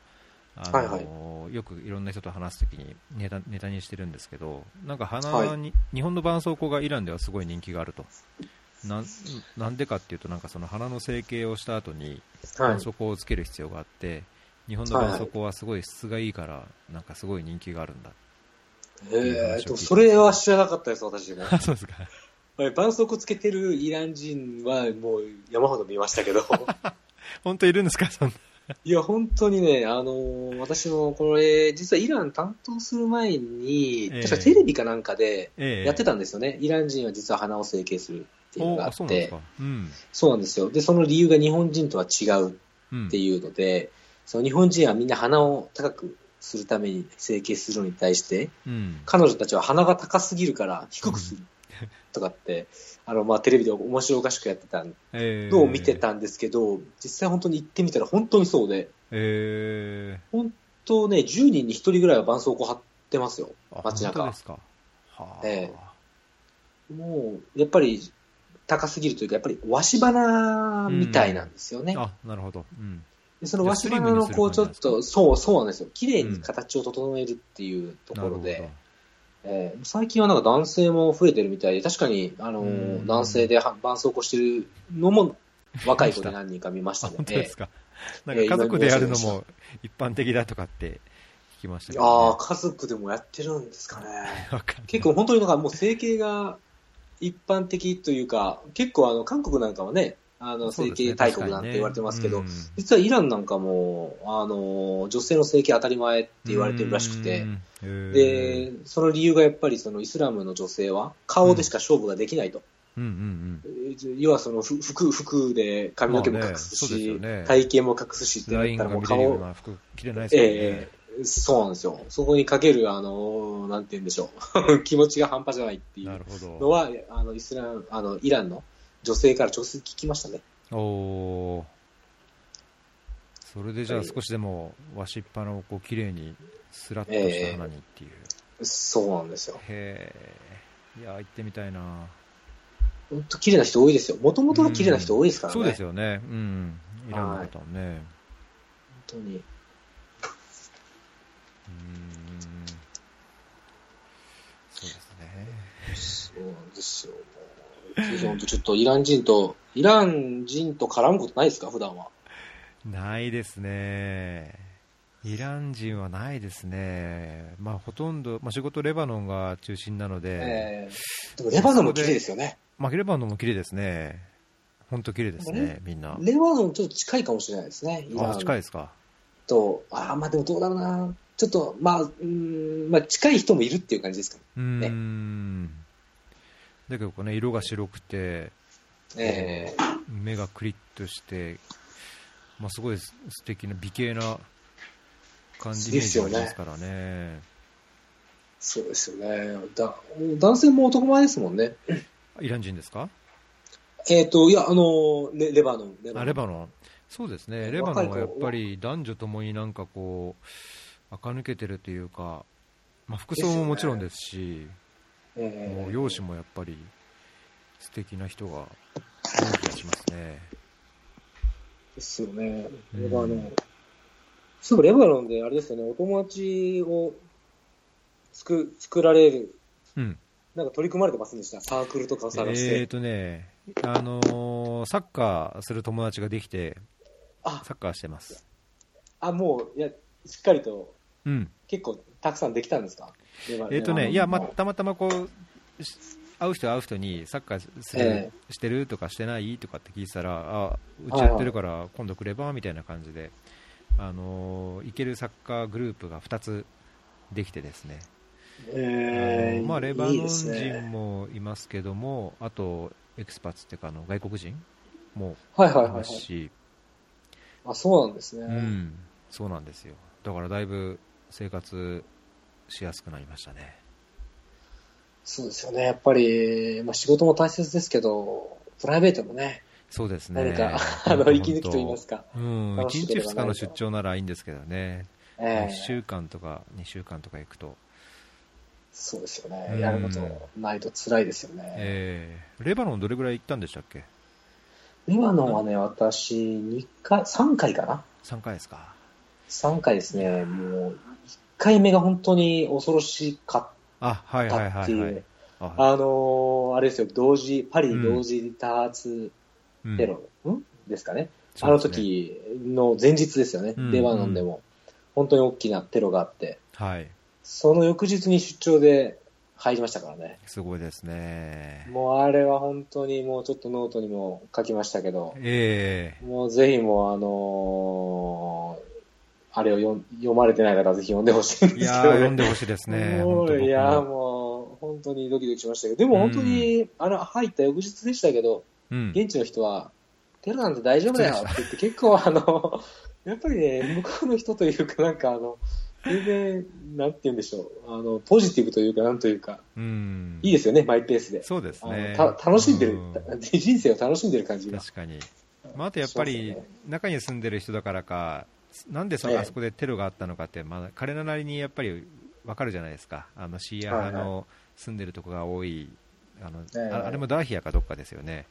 あのはいよくいろんな人と話すときにネタネタにしてるんですけど、なんか鼻はい。に、日本の絆創膏がイランではすごい人気があると。なんなんでかっていうと、なんかその鼻の整形をした後に、はい。絆創膏をつける必要があって、日本の絆創膏はすごい質がいいから、なんかすごい人気があるんだ。えーと、それは知らなかったです、私も。あそうですか。はい絆創膏つけてるイラン人はもう山ほど見ましたけど、本当いるんですかそんな。いや、本当にね、あのー私もこれ、実はイラン担当する前に、ええ確かテレビかなんかでええやってたんですよね。イラン人は実は鼻を整形するっていうのおがあってあそうなんですか。。うん。そうなんですよ。で、その理由が日本人とは違ううんっていうので、その日本人はみんな鼻を高くするために整形するのに対して、うん。彼女たちは鼻が高すぎるから低くするとかって、あの、まあ、テレビで面白おかしくやってたえのを見てたんですけど、実際本当に行ってみたら本当にそうで、え本当ね、10人に1人ぐらいは絆創膏貼ってますよ。街中本当ですか？はあ、えもう、やっぱり高すぎるというか、やっぱりわし花みたいなんですよね。あ、なるほど。うん。でそのわし花のこうちょっと、そう、そうなんですよ。綺麗に形を整えるっていうところで、なるえー最近はなんか男性も増えてるみたいで、確かに、あのーうん男性では絆創膏してるのも若い子に何人か見ましたね。本当ですか？なんか家族でやるのも一般的だとかって聞きましたけど、ね。ああ、家族でもやってるんですかね。わか結構本当になんかもう整形が一般的というか、結構あの韓国なんかはね、あの整形大国なんて言われてますけど、確かにね実はイランなんかも、あの、女性の整形当たり前って言われてるらしくて、で、その理由がやっぱりそのイスラムの女性は顔でしか勝負ができないと。うんうん要はそのふ服、服で髪の毛も隠すし、よね体型も隠すしってなったらもう顔、な服着れないですよね。ええそうなんですよ。そこにかける、あの、なんて言うんでしょう。気持ちが半端じゃないっていう。のは、あの、イスラム、あの、イランの女性から直接聞きましたね。おー。そそれでじゃあ少しでもわしっぱのこう綺麗にスラッとした花にっていう、えー、そうなんですよ。へえいや行ってみたいな。本当綺麗な人多いですよ。もともとが綺麗な人多いですからね、そうですよね。うん。いらんの方もね、はい、本当に。うん。そうですね。そうなんですよちょっとイラン人とイラン人と絡むことないですか？普段はないですね。イラン人はないですね。まあ、ほとんど、まあ、仕事レバノンが中心なので。えー、でもレバノンも綺麗ですよね。まあ、レバノンも綺麗ですね。本当綺麗ですね、みんな。レバノンちょっと近いかもしれないですね。あ、近いですか？と、あまあでもどうだろうな。ちょっと、まあ、うん、まあ近い人もいるっていう感じですかね。うん。だけどね、色が白くて、えー、目がクリッとして、まあ、すごい素敵な美形な感じですよね。からね。そうですよね。だ男性も男前ですもんね。イラン人ですか？えっ、ー、と、いや、あの、レレバノン。レバノン。レバノンそうですね。レバノンはやっぱり男女ともになんかこう、垢抜けてるというか、まあ、服装ももちろんですし、もう容姿もやっぱり素敵な人が多い気がしますね。ですよね。レバノン。そう、レバノンであれですよね、お友達を作作られる、うん、なんか取り組まれてませんでした？サークルとかを探して。えっ、ー、とね、あのー、サッカーする友達ができて、あサッカーしてます。あ、もう、いや、しっかりと、うん、結構たくさんできたんですか？えっ、ー、とね、いや、まあ、たまたまこう、会う人会う人にサッカーする、えー、してるとかしてないとかって聞いてたら、あうちやってるから今度来ればみたいな感じで、あの行けるサッカーグループが2つできてですね、えー、まあ、レバノン人もいますけども、いいね、あとエクスパッツっていうかあの外国人もいますし、あそうなんですね、うん、そうなんですよ。だからだいぶ生活しやすくなりましたね。そうですよね。やっぱり、まあ、仕事も大切ですけど、プライベートもね、そうですね。何か、あの、息抜きと言いますか。うん、1日2日の出張ならいいんですけどね。えー、1週間とか2週間とか行くと。そうですよね。やることないと辛いですよね。えー、レバノンどれぐらい行ったんでしたっけ？レバノンはね、私、2回、3回かな ?3 回ですか。3回ですね。もう、1回目が本当に恐ろしかっあ、はいはいはい、はい。あのー、あれですよ、同時、パリ同時多発テロ、うん、ん？ですかね。ね。あの時の前日ですよね、うん、レバノンでも。本当に大きなテロがあって、はい、その翌日に出張で入りましたからね。すごいですね。もうあれは本当にもうちょっとノートにも書きましたけど、ええ。ー、もうぜひもうあのあれを読読まれてない方はぜひ読んでほしいんですけど、ね、いや 読んでほしいですね。いやもう、本当にドキドキしましたけど、でも本当に、うん、あの、入った翌日でしたけど、うん、現地の人は、テロなんて大丈夫だよって言って結構あの、やっぱりね、向こうの人というかなんかあの、全然、なんて言うんでしょう、あの、ポジティブというか、なんというか、うん、いいですよね、マイペースで。そうですね。楽しんでる、人生を楽しんでる感じが。確かに。まあ、あとやっぱり、中に住んでる人だからか、なんでそあそこでテロがあったのかって、まあ、彼らなりにやっぱり分かるじゃないですか、あのシーア派の住んでるとこが多い、あのあれもダーヒアかどっかですよね、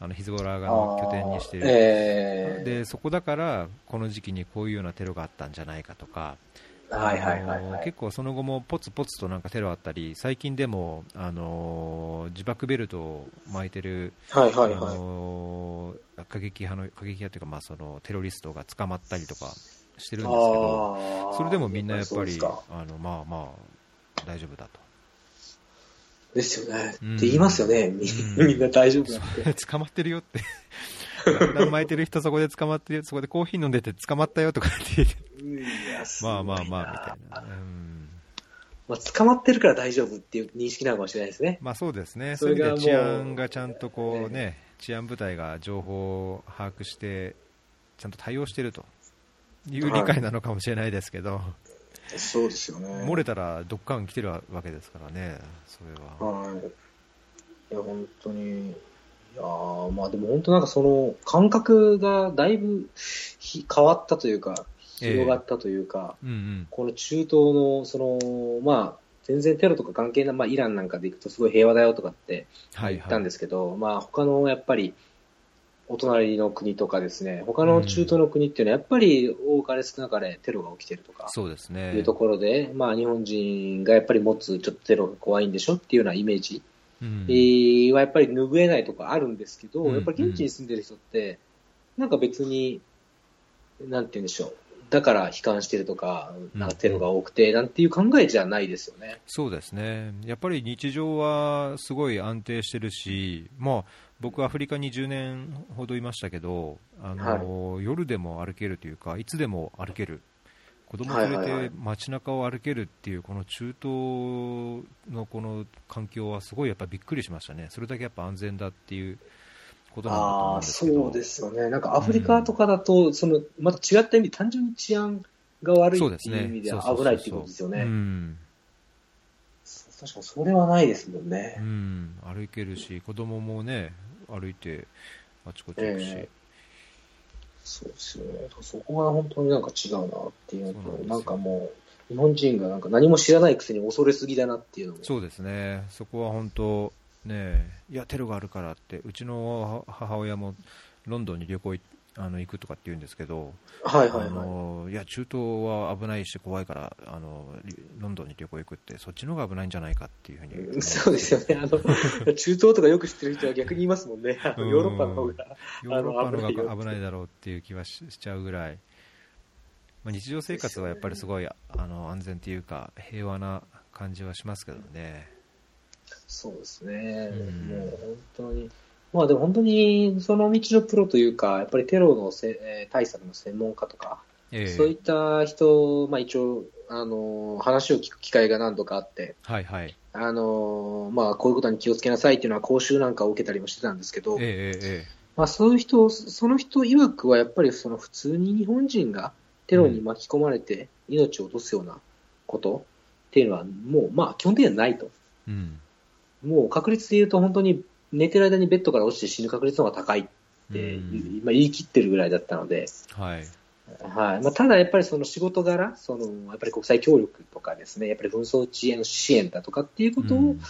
あのヒズボラが拠点にしてる、えー、でそこだからこの時期にこういうようなテロがあったんじゃないかとか、はいはいはいはい、結構その後もポツポツとなんかテロあったり最近でも、あのー、自爆ベルトを巻いてる、はいはいはい。あのー、過激派の過激派というか、まあ、そのテロリストが捕まったりとかしてるんですけどそれでもみんなやっぱりあのまあまあ大丈夫だと。ですよね。って言いますよね、うん、みんな大丈夫だって。捕まってるよって巻いてる人そこで捕まってそこでコーヒー飲んでて捕まったよとかって言ってまあまあまあ、みたいな。うんまあ、捕まってるから大丈夫っていう認識なのかもしれないですね。まあそうですね。それで治安がちゃんとこうね、治安部隊が情報を把握して、ちゃんと対応してるという理解なのかもしれないですけど、はい、そうですよね。漏れたらドッカン来てるわけですからね、それは。はい。いや、本当に、いやーまあでも本当なんかその感覚がだいぶひ変わったというか、広がったというか、うんうん。この中東の、その、まあ、全然テロとか関係ない、まあ、イランなんかで行くとすごい平和だよとかってはい言ったんですけど、まあ、他のやっぱり、お隣の国とかですね、他の中東の国っていうのはやっぱり多かれ少なかれテロが起きてるとか、そうですね。いうところで、まあ、日本人がやっぱり持つちょっとテロが怖いんでしょっていうようなイメージ、うんえーはやっぱり拭えないとこあるんですけど、うん。やっぱり現地に住んでる人って、なんか別に、なんて言うんでしょう。だから悲観してるとか、なんかテロが多くて、なんていう考えじゃないですよね。そうですね、やっぱり日常はすごい安定してるし、まあ、僕、アフリカに10年ほどいましたけど、あの夜でも歩けるというか、いつでも歩ける、子供連れて街中を歩けるっていう、この中東のこの環境はすごいやっぱびっくりしましたね、それだけやっぱ安全だっていうことなんだと思うんああ、ですけど、そうですよね。なんかアフリカとかだと、その、また違った意味、単純に治安が悪いっていう意味で危ないっていうことですよね。うん確かにそれはないですもんうね。ん、歩けるし、子供もね、歩いてあちこち行くし。ええそうですよね。そこが本当になんか違うなっていうのと、なんかもう、日本人がなんか何も知らないくせに恐れすぎだなっていうのも。そうですね、そこは本当、ね、いや、テロがあるからって、うちの母親もロンドンに旅行いあの行くとかって言うんですけど、あはいはいはい。のいや、中東は危ないし怖いからあの、リロンドンに旅行行くって、そっちの方が危ないんじゃないかっていうふうにそうですよね。あの、中東とかよく知ってる人は逆に言いますもんね。ヨーロッパの方が。ヨーロッパの方が危ないだろうっていう気はししちゃうぐらい、まあ、日常生活はやっぱりすごいあの安全っていうか、平和な感じはしますけどね。そうですね。うんもう本当に。まあでも本当にその道のプロというか、やっぱりテロのせ、えー対策の専門家とか、ええそういった人、まあ一応、あの、話を聞く機会が何度かあって、はいはい。あの、まあこういうことに気をつけなさいっていうのは講習なんかを受けたりもしてたんですけど、えええええまあそういう人、その人曰くはやっぱりその普通に日本人がテロに巻き込まれて命を落とすようなことっていうのはもうまあ基本的にはないと。えうん。もう確率で言うと本当に寝てる間にベッドから落ちて死ぬ確率の方が高いって言う、うん。まあ、言い切ってるぐらいだったので、はい。はい。まあ、ただやっぱりその仕事柄、その、やっぱり国際協力とかですね、やっぱり紛争地への支援だとかっていうことを、うん。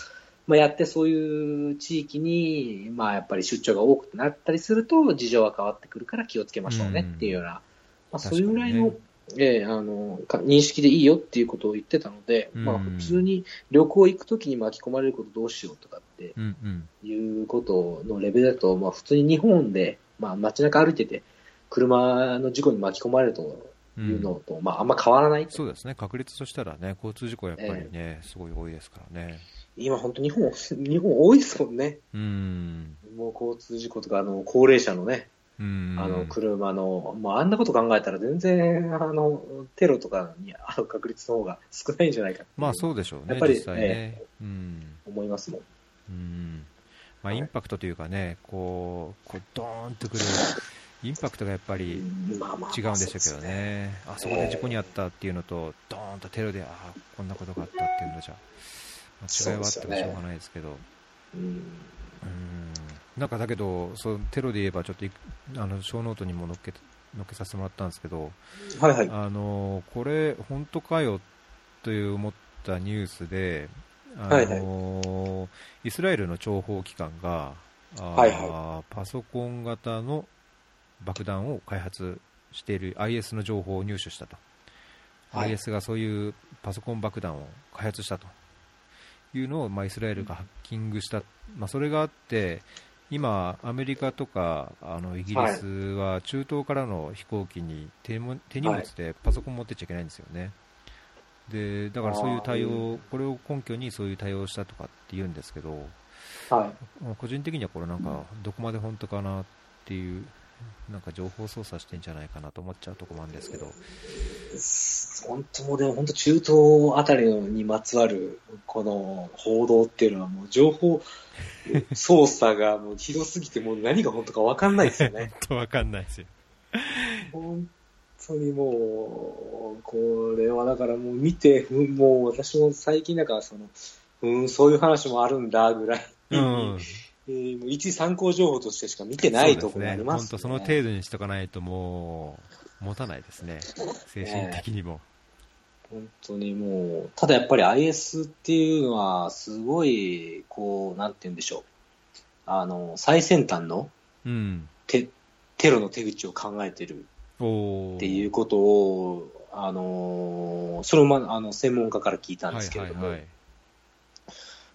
まあ、やってそういう地域に、まあ、やっぱり出張が多くなったりすると、事情は変わってくるから気をつけましょうねっていうような、まあ、そういうぐらいの、確ええあの、か認識でいいよっていうことを言ってたので、うんまあ、普通に旅行行くときに巻き込まれることどうしようとかってうんうん。いうことのレベルだと、まあ、普通に日本で、まあ、街中歩いてて、車の事故に巻き込まれるというのと、まあ、あんま変わらない。そうですね、確率としたらね、交通事故やっぱりね、すごい多いですからね。今本当日本、日本多いですもんね。うん。もう交通事故とか、あの、高齢者のね、うん。あの、車の、まあ、あんなこと考えたら全然、あの、テロとかに会う確率の方が少ないんじゃないかまあそうでしょうね、やっぱり実際ね。うん。思いますもん。うん。まあはいインパクトというかね、こう、こうドーンとくる、インパクトがやっぱり違うんでしょうけどね。あそこで事故にあったっていうのと、ドーンとテロで、ああ、こんなことがあったっていうのじゃ、まあ違いはあってもしょうがないですけど。うんうんなんかだけど、そうテロで言えば、ちょっといあのショーノートにも載っけ載っけさせてもらったんですけど、はいはい。あのこれ、本当かよという思ったニュースで、あのはいイスラエルの諜報機関が、あーはいパソコン型の爆弾を開発している IS の情報を入手したと、はい。IS がそういうパソコン爆弾を開発したというのを、まあ、イスラエルがハッキングした、まあ、それがあって、今、アメリカとかあのイギリスは中東からの飛行機に手も手荷物でパソコン持ってっちゃいけないんですよね。でだからそういう対応、これを根拠にそういう対応をしたとかって言うんですけど、はい。まあ個人的にはこれなんかどこまで本当かなっていう、なんか情報操作してんじゃないかなと思っちゃうところなんですけど、本当でも本当中東あたりにまつわるこの報道っていうのはもう情報 操作がもうひどすぎてもう何が本当かわかんないですよね。本当わかんないですよ。本当にもう、これはだからもう見て、うんもう私も最近だからその、うん、そういう話もあるんだぐらいに、うん、えー、もう一参考情報としてしか見てないところがありますね。本当その程度にしとかないともう、持たないですね。精神的にも。本当にもう、ただやっぱり IS っていうのは、すごい、こう、なんて言うんでしょう。あの、最先端のうん。テテロの手口を考えてるっていうことを、あのそれを、ま、あの専門家から聞いたんですけれども、はいはいはい。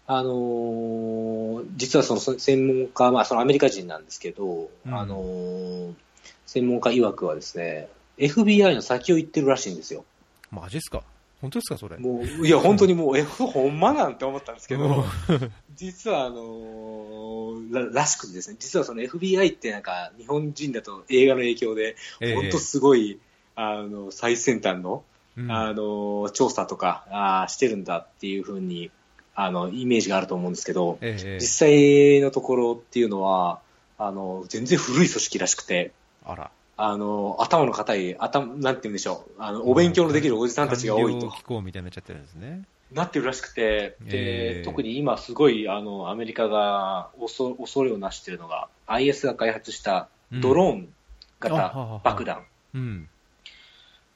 あの実はそのそ専門家、まあ、そのアメリカ人なんですけど、うん。あの専門家曰くはですね、FBI の先を行ってるらしいんですよ。マジっすか？本当ですかそれ？もう、いや、本当にもう、え、ほんまなんて思ったんですけうどん、実は、あのららしくてですね、実はその FBI ってなんか、日本人だと映画の影響で、ええ。本当すごい、あの、最先端の、うん。あの、調査とか、あーしてるんだっていうふうに、あの、イメージがあると思うんですけど、ええええ実際のところっていうのは、あの、全然古い組織らしくて、あの、頭の固い、頭、なんて言うんでしょう、あの、お勉強のできるおじさんたちが多いと機構みたいになっちゃってるんですね。なってるらしくて、えで、え特に今すごい、あの、アメリカが恐恐れをなしているのが、IS が開発したドローン型は爆弾。うん。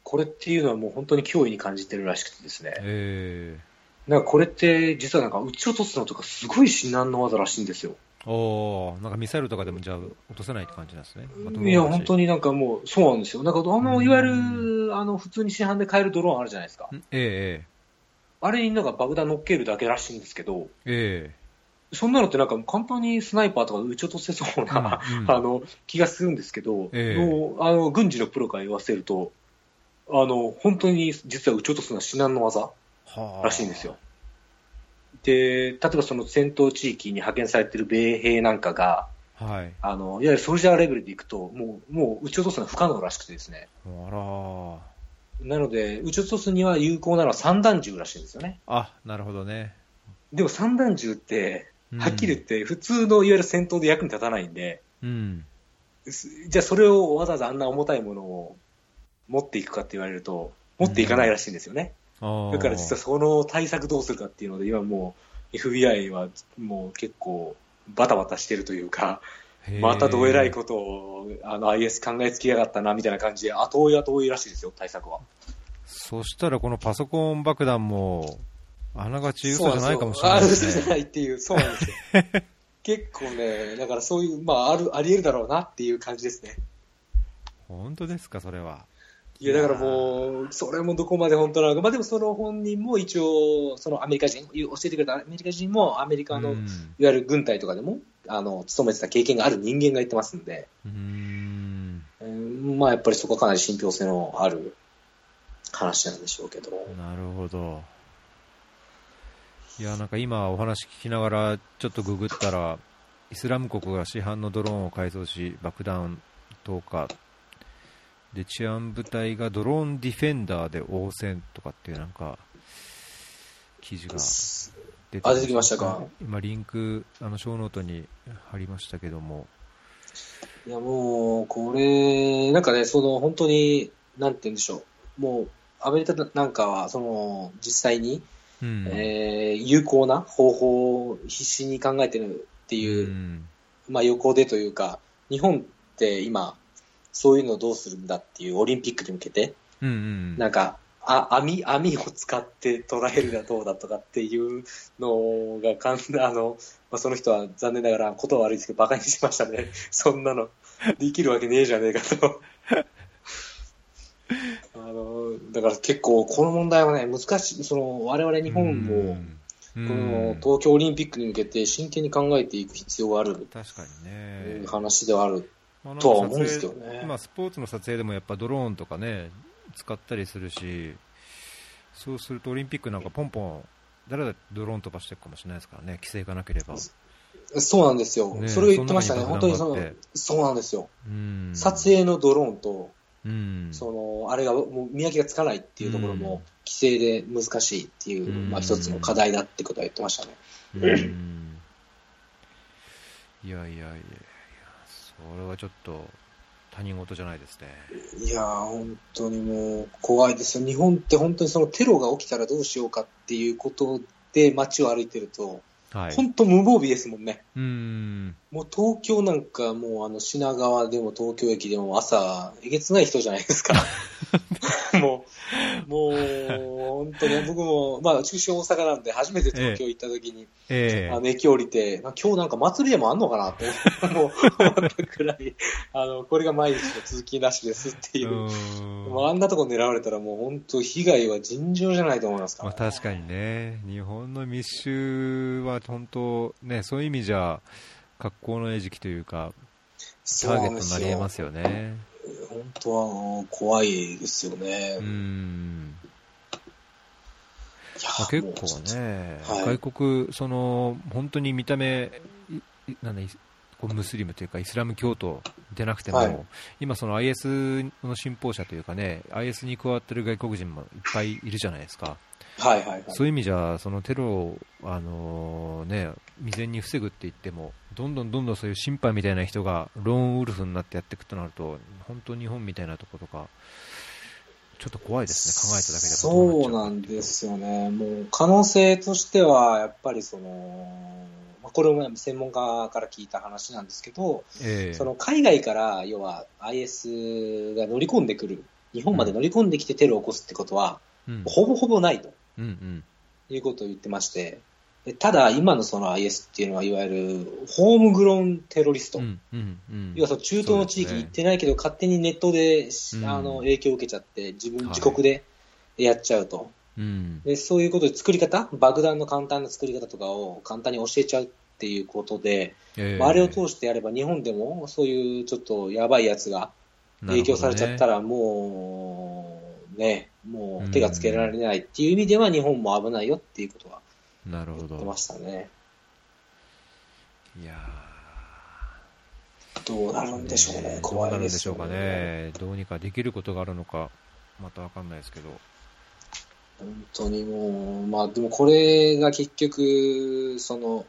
これっていうのはもう本当に脅威に感じてるらしくてですね。えなんかこれって実はなんか撃ち落とすのとかすごい至難の技らしいんですよ。えおーなんかミサイルとかでもじゃあ落とせないって感じなんですね。まあいや、本当に。になんかもう、そうなんですよ。なんか、あの、うんいわゆる、あの、普通に市販で買えるドローンあるじゃないですか。んええあれになんか爆弾乗っけるだけらしいんですけど、えええそんなのってなんか簡単にスナイパーとかで撃ち落とせそうな、うんう んあの、気がするんですけど、ええもうあの、軍事のプロから言わせると、あの、本当に実は撃ち落とすのは至難の技はあらしいんですよ。で、例えばその戦闘地域に派遣されている米兵なんかが、はい。あの、いわゆるソルジャーレベルでいくと、もう、もう撃ち落とすのは不可能らしくてですね。あらなので、撃ち落とすには有効なのは散弾銃らしいんですよね。あ、なるほどね。でも散弾銃って、うんはっきり言って、普通のいわゆる戦闘で役に立たないんで、うん。すじゃあそれをわざわざあんな重たいものを持っていくかって言われると、持っていかないらしいんですよね。あだから実はその対策どうするかっていうので、今もう FBI はもう結構バタバタしてるというか、またどえらいことをあの IS 考えつきやがったなみたいな感じで、後追い後追いらしいですよ、対策は。そしたらこのパソコン爆弾も、あながち嘘じゃないかもしれあないで嘘じゃな。いっていう、そうなんですよ。結構ね、だからそういう、まあ、ある、あり得るだろうなっていう感じですね。本当ですか、それは。いや、だからもう、それもどこまで本当なのか。まあでもその本人も一応、そのアメリカ人、教えてくれたアメリカ人もアメリカの、いわうんゆる軍隊とかでも、あの、勤めてた経験がある人間が言ってますんで、うーん。うんまあやっぱりそこはかなり信憑性のある話なんでしょうけど。なるほど。いや、なんか今お話聞きながらちょっとググったら、イスラム国が市販のドローンを改造し、爆弾投下。で、治安部隊がドローンディフェンダーで応戦とかっていうなんか、記事が出てあ出てきましたか今リンク、あの、ショーノートに貼りましたけども。いやもう、これ、なんかね、その本当に、なんて言うんでしょう。もう、アメリカなんかは、その、実際に、うん。えー有効な方法を必死に考えてるっていう、んまあ横でというか、日本って今、そういうのをどうするんだっていうオリンピックに向けて、うんうん。なんか、あ網、網を使って捉えるがどうだとかっていうのがかん、あの、まあ、その人は残念ながら言葉悪いですけど、馬鹿にしましたね。そんなの、できるわけねえじゃねえかと。あの、だから結構この問題はね、難しい、その、我々日本も、うんこの東京オリンピックに向けて真剣に考えていく必要がある確かにね。話ではある。まあとは思うんですけどね今、スポーツの撮影でもやっぱドローンとかね、使ったりするし、そうするとオリンピックなんかポンポン、誰だってドローン飛ばしてるかもしれないですからね、規制がなければ。そうなんですよ。ねそれを言ってましたね。本当にそのそうなんですよ。うん。撮影のドローンと、うん。その、あれがもう見分けがつかないっていうところうんも、規制で難しいっていう、うんまあ一つの課題だってことは言ってましたね。いやいやいや、それはちょっと他人事じゃないですね。いやー、本当にもう怖いですよ。日本って本当にそのテロが起きたらどうしようかっていうことで街を歩いてると、はい。本当無防備ですもんね。うーん。もう東京なんかもうあの品川でも東京駅でも朝、えげつない人じゃないですか。もう、もう、本当に僕も、まあ、中心大阪なんで初めて東京行った時に、ええ。あの、駅降りて、まあ今日なんか祭りでもあんのかなって、思ったくらい、あの、これが毎日の続きなしですっていう。うあんなとこ狙われたらもう本当被害は尋常じゃないと思いますかまら、あ、確かにね、日本の密集は本当、ね、そういう意味じゃ、格好の餌食というか、ターゲットになり得ますよね。本当はあの怖いですよね。うーん。結構ね、はい外国、その、本当に見た目、なんこうムスリムというかイスラム教徒でなくても、はい今その IS の信奉者というかね、IS に加わってる外国人もいっぱいいるじゃないですか。はいはいはい。そういう意味じゃ、そのテロを、あのね、未然に防ぐって言っても、どんどんどんどんそういう審判みたいな人がローンウルフになってやっていくとなると、本当日本みたいなところとか、ちょっと怖いですね、考えただけでそうなんですよね。もう可能性としては、やっぱりその、まあこれも専門家から聞いた話なんですけど、ええ。その海外から要は IS が乗り込んでくる、日本まで乗り込んできてテロを起こすってことは、うん。ほぼほぼないとうんうん。いうことを言ってまして、でただ今のその IS っていうのは、いわゆるホームグローンテロリスト。うんうんうん。要はその中東の地域に行ってないけど、勝手にネットで、うん。あの影響を受けちゃって、自分、はい。自国でやっちゃうと。うん。で、そういうことで作り方、爆弾の簡単な作り方とかを簡単に教えちゃうっていうことで、ええ。まああれを通してやれば日本でもそういうちょっとやばいやつが影響されちゃったら、らもう、ね、もう手がつけられないっていう意味では日本も危ないよっていうことは言ってま。したね。いやどうなるんでしょうね。怖どうないるんでですしょうか。ね。どうにかできることがあるのか、またわかんないですけど。本当にもう、まあでもこれが結局、その、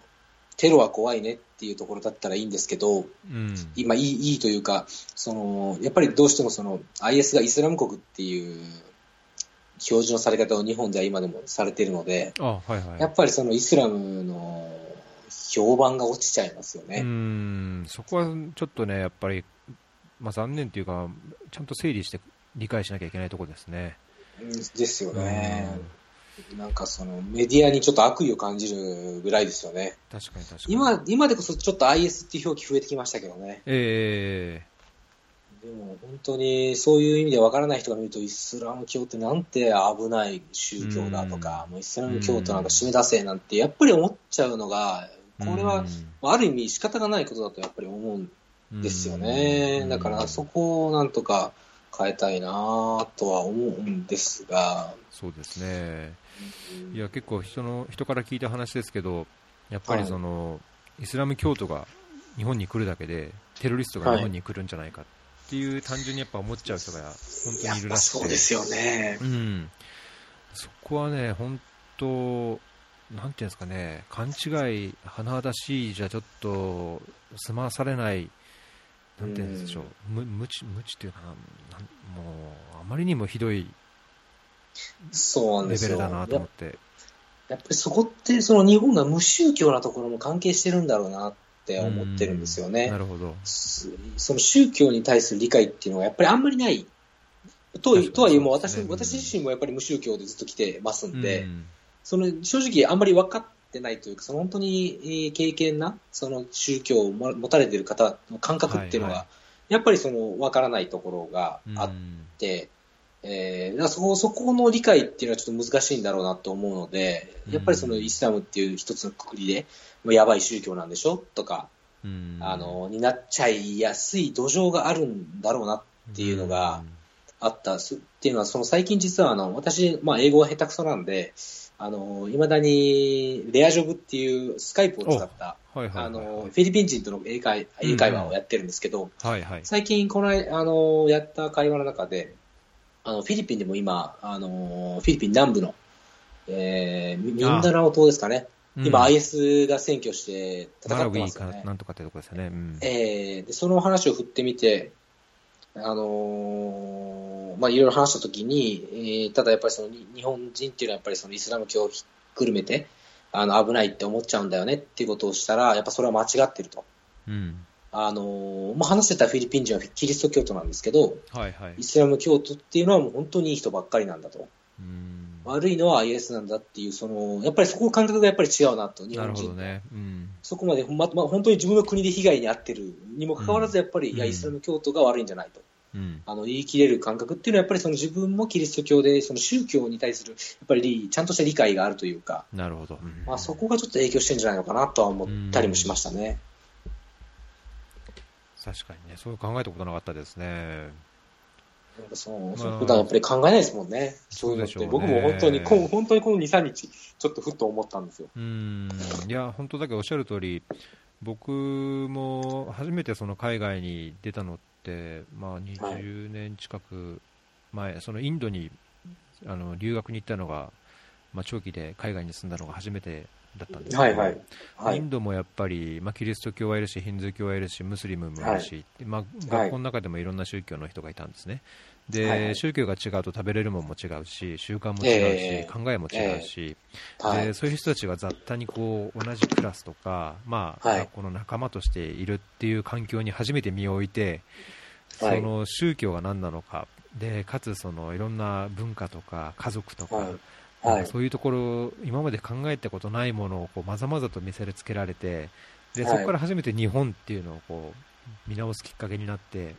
テロは怖いねっていうところだったらいいんですけど、うん。今いい、いいというか、その、やっぱりどうしてもその、IS がイスラム国っていう表示のされ方を日本では今でもされているので、あ、はいはい。やっぱりそのイスラムの評判が落ちちゃいますようね。ん、そこはちょっとね、やっぱり、まあ、残念というか、ちゃんと整理して理解しなきゃいけないところですね。うんですよね。なんかそのメディアにちょっと悪意を感じるぐらいですよね。確かに確かに。今、今でこそちょっと IS っていう表記増えてきましたけどね。えでも本当にそういう意味でわからない人が見るとイスラム教ってなんて危ない宗教だとか、もうイスラム教徒なんか締め出せなんてやっぱり思っちゃうのが、えこれはある意味仕方がないことだとやっぱり思うんですよね。だからそこをなんとか変えたいなとは思うんですが、そうですね。うんいや、結構人の、人から聞いた話ですけど、やっぱりその、イスラム教徒が日本に来るだけで、テロリストが日本に来るんじゃないかっていう単純にやっぱ思っちゃう人が本当にいるらしくて。そうですよねう。ん、そこはね、本当、なんていうんですかね、勘違い、甚だしいじゃちょっと済まされない、なんていうんでしょう、無無知、無知っていうかな、もう、あまりにもひどい。レベルだなとや思って。やっぱりそこって、その日本が無宗教なところも関係してるんだろうなって思ってるんですよね。なるほど。すその宗教に対する理解っていうのがやっぱりあんまりない。ととはいえもう私私自身もやっぱり無宗教でずっと来てますんで、うんその正直あんまり分かってないというか、その本当にえー経験なその宗教をも持たれている方の感覚っていうのが、はいはやっぱりその分からないところがあっうんて、えーそこそこの理解っていうのはちょっと難しいんだろうなと思うので、やっぱりそのイスラムっていう一つのくくりで、もうやばい宗教なんでしょとか、うんあの、になっちゃいやすい土壌があるんだろうなっていうのがあった。すっていうのは、その最近実はあの、私、まあ英語が下手くそなんで、あの、未だにレアジョブっていうスカイプを使った、はいはいはいあの、フィリピン人との英会英会話をやってるんですけど、はいはい。最近この、あの、やった会話の中で、あの、フィリピンでも今、あの、フィリピン南部の、えー、ミミンダナオ島ですかね。今、うん IS が占拠して戦ってますよね。かなんとかってとこですよね。うんえーでその話を振ってみて、あのーまあ、いろいろ話したときに、えーただやっぱりそのに日本人っていうのはやっぱりそのイスラム教をひっくるめて、あの、危ないって思っちゃうんだよねっていうことをしたら、やっぱそれは間違ってると。うん。あの、まあ、話してたフィリピン人はキリスト教徒なんですけど、はいはいイ。スラム教徒っていうのはもう本当にいい人ばっかりなんだと。うん。悪いのはイエスなんだっていう、その、やっぱりそこの感覚がやっぱり違うなと、日本人と。ほどね。うん。そこまで、ま、まあ、本当に自分の国で被害に遭ってるにもかかわらず、やっぱり、うんいや、イスラム教徒が悪いんじゃないと。うん。あの、言い切れる感覚っていうのは、やっぱりその自分もキリスト教で、その宗教に対する、やっぱり、ちゃんとした理解があるというか、なるほど。うんまあ、そこがちょっと影響してるんじゃないのかなとは思ったりもしましたね。確かにね、そう考えたことなかったですね。なんかそう、まあ普段やっぱり考えないですもんね。そういうのって。ね僕も本当に、こう本当にこの2、3日、ちょっとふっと思ったんですよ。うん。いや、本当だけどおっしゃる通り、僕も初めてその海外に出たのって、まあ、20年近く前、そのインドにあの留学に行ったのが、まあ、長期で海外に住んだのが初めてだったんですけど、はいはい。はい。インドもやっぱり、まあ、キリスト教はいるし、ヒンズー教はいるし、ムスリムもいるし、まあ、学校の中でもいろんな宗教の人がいたんですね。で、はいはい宗教が違うと食べれるものも違うし、習慣も違うし、ええ考えも違うし、はいで、。そういう人たちが雑多にこう同じクラスとか、まあ、はい学校の仲間としているっていう環境に初めて身を置いて、そはいの宗教が何なのか、でかつそのいろんな文化とか家族とか、はい。そういうところ、今まで考えたことないものをこうまざまざと見せつけられて、ではい。そこから初めて日本っていうのをこう見直すきっかけになって、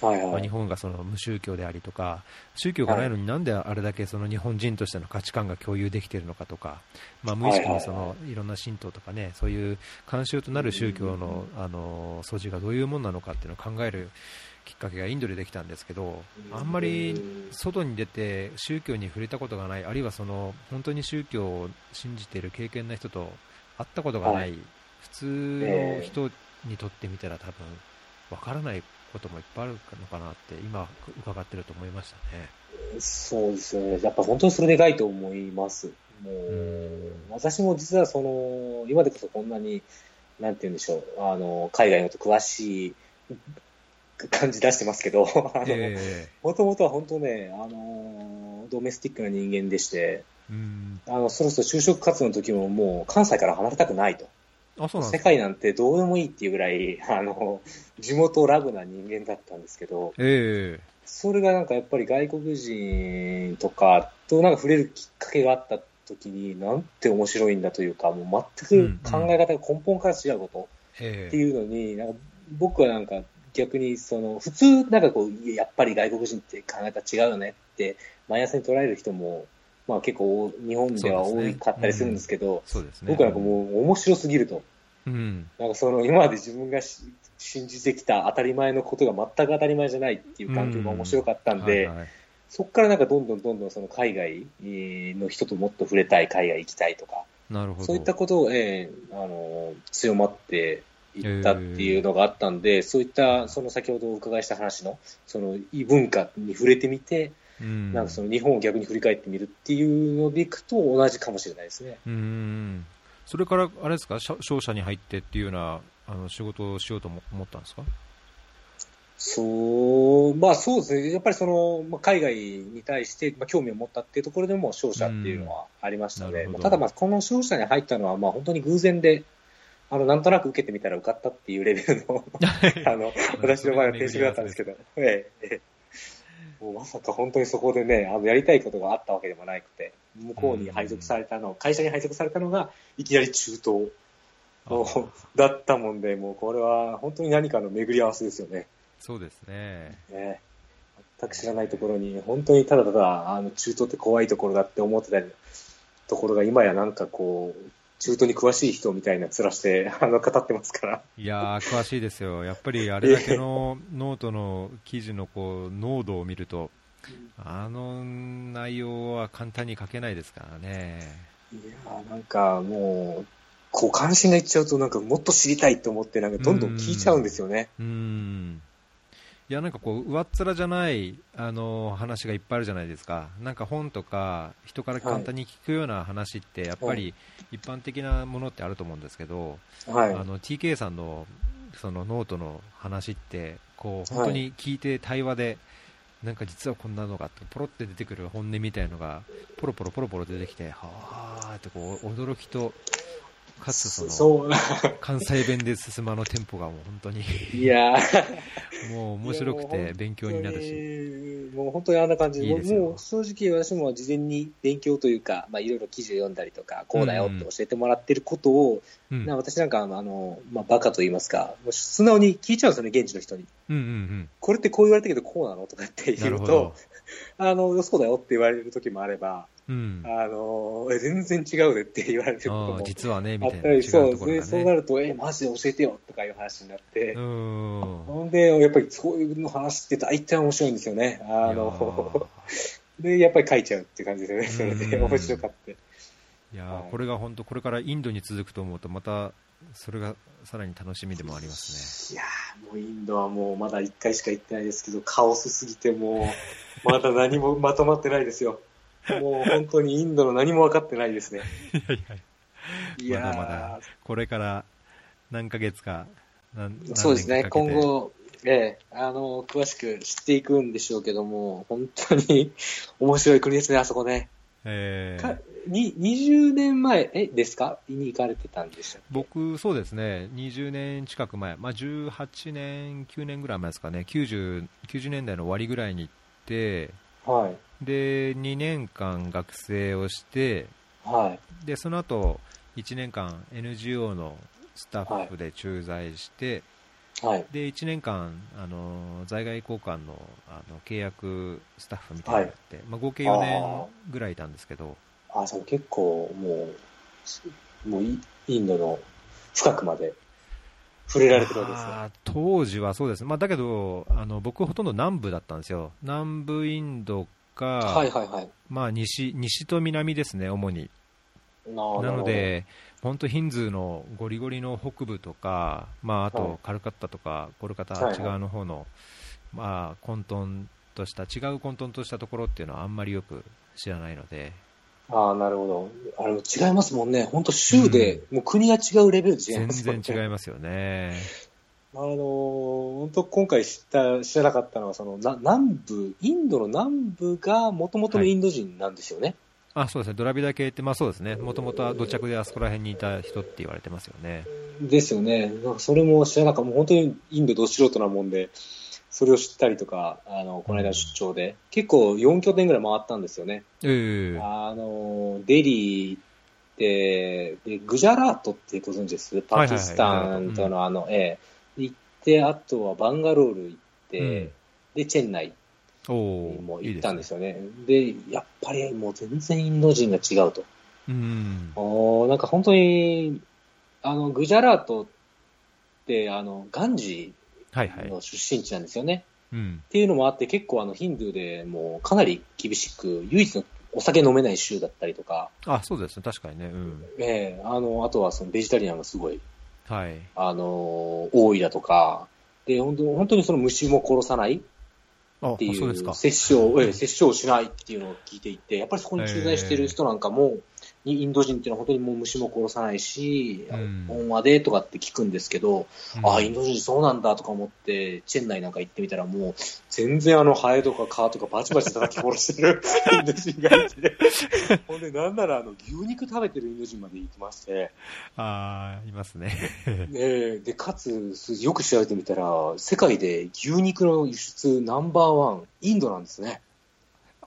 はいはい。まあ日本がその無宗教でありとか、宗教がないのになんであれだけその日本人としての価値観が共有できているのかとか、まあ、無意識にそのいろんな神道とかね、そういう慣習となる宗教のあの素地がどういうものなのかっていうのを考えるきっかけがインドでできたんですけど、あんまり外に出て宗教に触れたことがない、あるいはその本当に宗教を信じている経験な人と会ったことがない、はい普通の人にとってみたら多分わからないこともいっぱいあるのかなって今伺ってると思いましたね。そうですよね。やっぱ本当にそれでかいと思います。もう、うん私も実はその、今でこそこんなに、なんて言うんでしょう、あの、海外のこと詳しい感じ出してますけど、あの、えもともとは本当ね、あの、ドメスティックな人間でして、あの、そろそろ就職活動の時ももう関西から離れたくないと。あそうなん世界なんてどうでもいいっていうぐらい、あの、地元ラブな人間だったんですけど、えそれがなんかやっぱり外国人とかとなんか触れるきっかけがあった時に、なんて面白いんだというか、もう全く考え方が根本から違うことええ。っていうのに、なんか僕はなんか逆にその、普通なんかこう、いややっぱり外国人って考え方違うよねって、毎朝に捉える人も、まあ結構日本では多かったりするんですけど。僕なんかもう面白すぎると。うん、なんかその今まで自分がし信じてきた当たり前のことが全く当たり前じゃないっていう環境が面白かったんで、はいはいそこからなんかどんどんどんどんその海外の人ともっと触れたい、海外行きたいとか、なるほど。そういったことを、えーあの強まっていったっていうのがあったんで、そういったその先ほどお伺いした話のその異文化に触れてみて、うん、なんかその日本を逆に振り返ってみるっていうのでいくと同じかもしれないですね。うん。それから、あれですか、商商社に入ってっていうようなあの仕事をしようとも思ったんですか？そう、まあそうですね。やっぱりその、まあ、海外に対して、まあ、興味を持ったっていうところでも商社っていうのはありましたので、うん。ただまあこの商社に入ったのはまあ本当に偶然で、あの、なんとなく受けてみたら受かったっていうレベルの、あの、私の場合は転職だったんですけど、ええええ。もうまさか本当にそこでね、あの、やりたいことがあったわけでもなくて、向こうに配属されたの、会社に配属されたのが、いきなり中東のだったもんで、もうこれは本当に何かの巡り合わせですよね。そうですね。ね、全く知らないところに、本当にただただ、あの、中東って怖いところだって思ってたところが、今やなんかこう、中東に詳しい人みたいな面して、あの、語ってますから。いやー、詳しいですよ。やっぱりあれだけのノートの記事のこう濃度を見ると、あの内容は簡単に書けないですからね。いやーなんかもう、こう関心がいっちゃうと、なんかもっと知りたいと思って、なんかどんどん聞いちゃうんですよね。うん。いや、なんかこう、上っ面じゃない、あの、話がいっぱいあるじゃないですか。なんか本とか、人から簡単に聞くような話って、やっぱり一般的なものってあると思うんですけど、はい。あの、TK さんの、そのノートの話って、こう、本当に聞いて対話で、なんか実はこんなのがポロって出てくる本音みたいのがポロポロポロポロ出てきてはあってこう驚きとかつそのそう。関西弁で進むあのテンポがもう本当に。いやー。もう面白くて勉強になるし。し。もう本当にあんな感じで、いいでもう正直私も事前に勉強というか、まあいろいろ記事を読んだりとか、こうだよって教えてもらってることを、うん。な私なんかあの、まあバカと言いますか、もう素直に聞いちゃうんですよね、現地の人に。うんうんこれってこう言われたけどこうなの？とかって言うと あの、そうだよって言われる時もあれば、うんあの、え全然違うでって言われることあもー実はねみたいな違うそうそうなると、え、マジで教えてよとかいう話になって、うんほんで、やっぱりそういうの話って大体面白いんですよね。あの、で、やっぱり書いちゃうって感じですよね。それでうん面白かって。いやーはいこれが本当これからインドに続くと思うとまたそれがさらに楽しみでもありますいやーもうインドはもうまだ1回しか行ってないですけど、カオスすぎてもう、まだ何もまとまってないですよ。もう本当にインドの何も分かってないですね。ねいやいや。まだまだこれから何ヶ月か何そうですね、今後、ええ、あの、詳しく知っていくんでしょうけども、本当に面白い国ですね、あそこね。えーかに20年前えですか？に行かれてたんでした僕、そうですね、20年近く前、まあ、18年、9年ぐらい前ですかね、90, 90年代の終わりぐらいに行って、はい。で2年間学生をして、はい。でその後1年間 NGO のスタッフで駐在して、はい。で1年間あの在外交換のあの契約スタッフみたいなのやって、まあ、合計4年ぐらいいたんですけど、あ、そう、結構もう、もうイインドの深くまで触れられてるわけですね。あー当時はそうです、まあ、だけどあの僕、ほとんど南部だったんですよ、南部インドか、はいはいはい。まあ、西西と南ですね、主に。なの、で、本当、ヒンズーのゴリゴリの北部とか、まあ、あはいとカルカッタとか、コルカタ、はいはいあっち側の方の、まあ、混沌とした、違う混沌としたところっていうのはあんまりよく知らないので、ああ、なるほど。あれも違いますもんね。本当州で、もう国が違うレベルで違い全ますもんね。然違いますよね。あのー本当今回知った、知らなかったのは、その、な南部、インドの南部がもともとのインド人なんですよね。あそうですね、ドラビダ系って、まあそうですね、もともとは土着であそこら辺にいた人って言われてますよね。ですよね。なんかそれも知らなかった。もう本当にインドど素人なもんで、それを知ったりとか、あの、この間の出張で、結構4拠点ぐらい回ったんですよね。ええ。あの、デリーって、で、グジャラートってご存知です？パキスタンとのあの、ええ、行って、あとはバンガロール行って、うん。で、チェンナイも行ったんですよね。でやっぱりもう全然インド人が違うと。うん、おーなんか本当に、あの、グジャラートって、あの、ガンジはいはい。の出身地なんですよね。うん、っていうのもあって、結構あの、ヒンドゥーでもうかなり厳しく、唯一のお酒飲めない州だったりとか、あそうですね、確かにね、うん、ええあの、あとはそのベジタリアンがすごい、はい。あの、多いだとか、で、本当本当にその虫も殺さないあっていそう。殺生、ええ殺生をしないっていうのを聞いていて、やっぱりそこに駐在している人なんかも、にインド人っていうのは本当にもう虫も殺さないし、うん温和でとかって聞くんですけど、うんああ、インド人そうなんだとか思って、チェンナイなんか行ってみたらもう、全然あの、ハエとかカーとかバチバチ叩き殺してる インド人がいて、ほんでなんならあの、牛肉食べてるインド人まで行ってまして、あーいますね。で、でかつ、よく調べてみたら、世界で牛肉の輸出ナンバーワン、インドなんですね。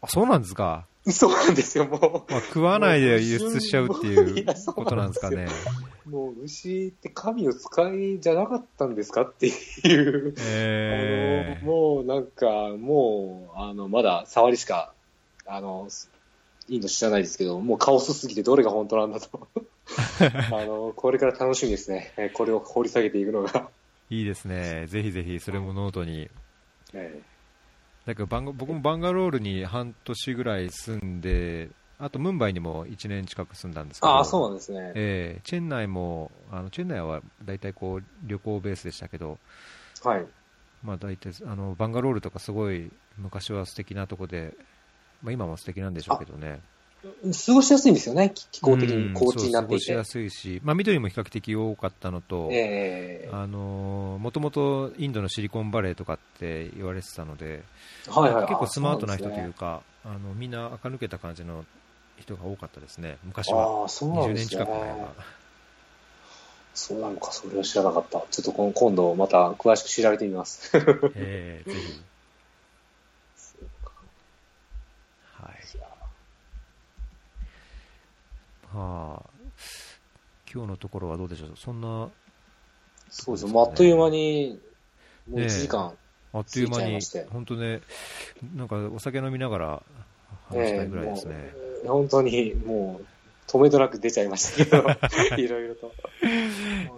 あそうなんですか。そうなんですよ、もまあ、食わないで輸出しちゃうっていうことなんですかね。う。もう、牛って神の使いじゃなかったんですかっていう。えあの、もうなんか、もう、あの、まだ触りしか、あの、インド知らないですけど、もうカオスすぎてどれが本当なんだと。あの、これから楽しみですね。えこれを掘り下げていくのが。いいですね。ぜひぜひ、それもノートに。えだけどバンガ僕もバンガロールに半年ぐらい住んで、あとムンバイにも1年近く住んだんですけど、ああ、そうなんですね。ええチェンナイも、あのチェンナイは大体こう旅行ベースでしたけど、はい。まあ、大体あのバンガロールとかすごい昔は素敵なとこで、まあ、今も素敵なんでしょうけどね。過ごしやすいんですよね、気気候的に、うん高地になっていて過ごしや。すいし、まあ、緑も比較的多かったのと、もともとインドのシリコンバレーとかって言われてたので、はいはい。結構スマートな人というか、あのみんな垢抜けた感じの人が多かったですね、昔は。ああ、そうなん20年近く。前は。そうなのか、それは知らなかった。ちょっと今今度また詳しく調べてみます。えーぜひ。はい。はあ、今日のところはどうでしょう、そんな、そうですよ。もうあっという間に、もう1時間。あっという間に本当ね、なんかお酒飲みながら話したいぐらいですね。ええもう本当にもう、止めどなく出ちゃいましたけど、いろいろと。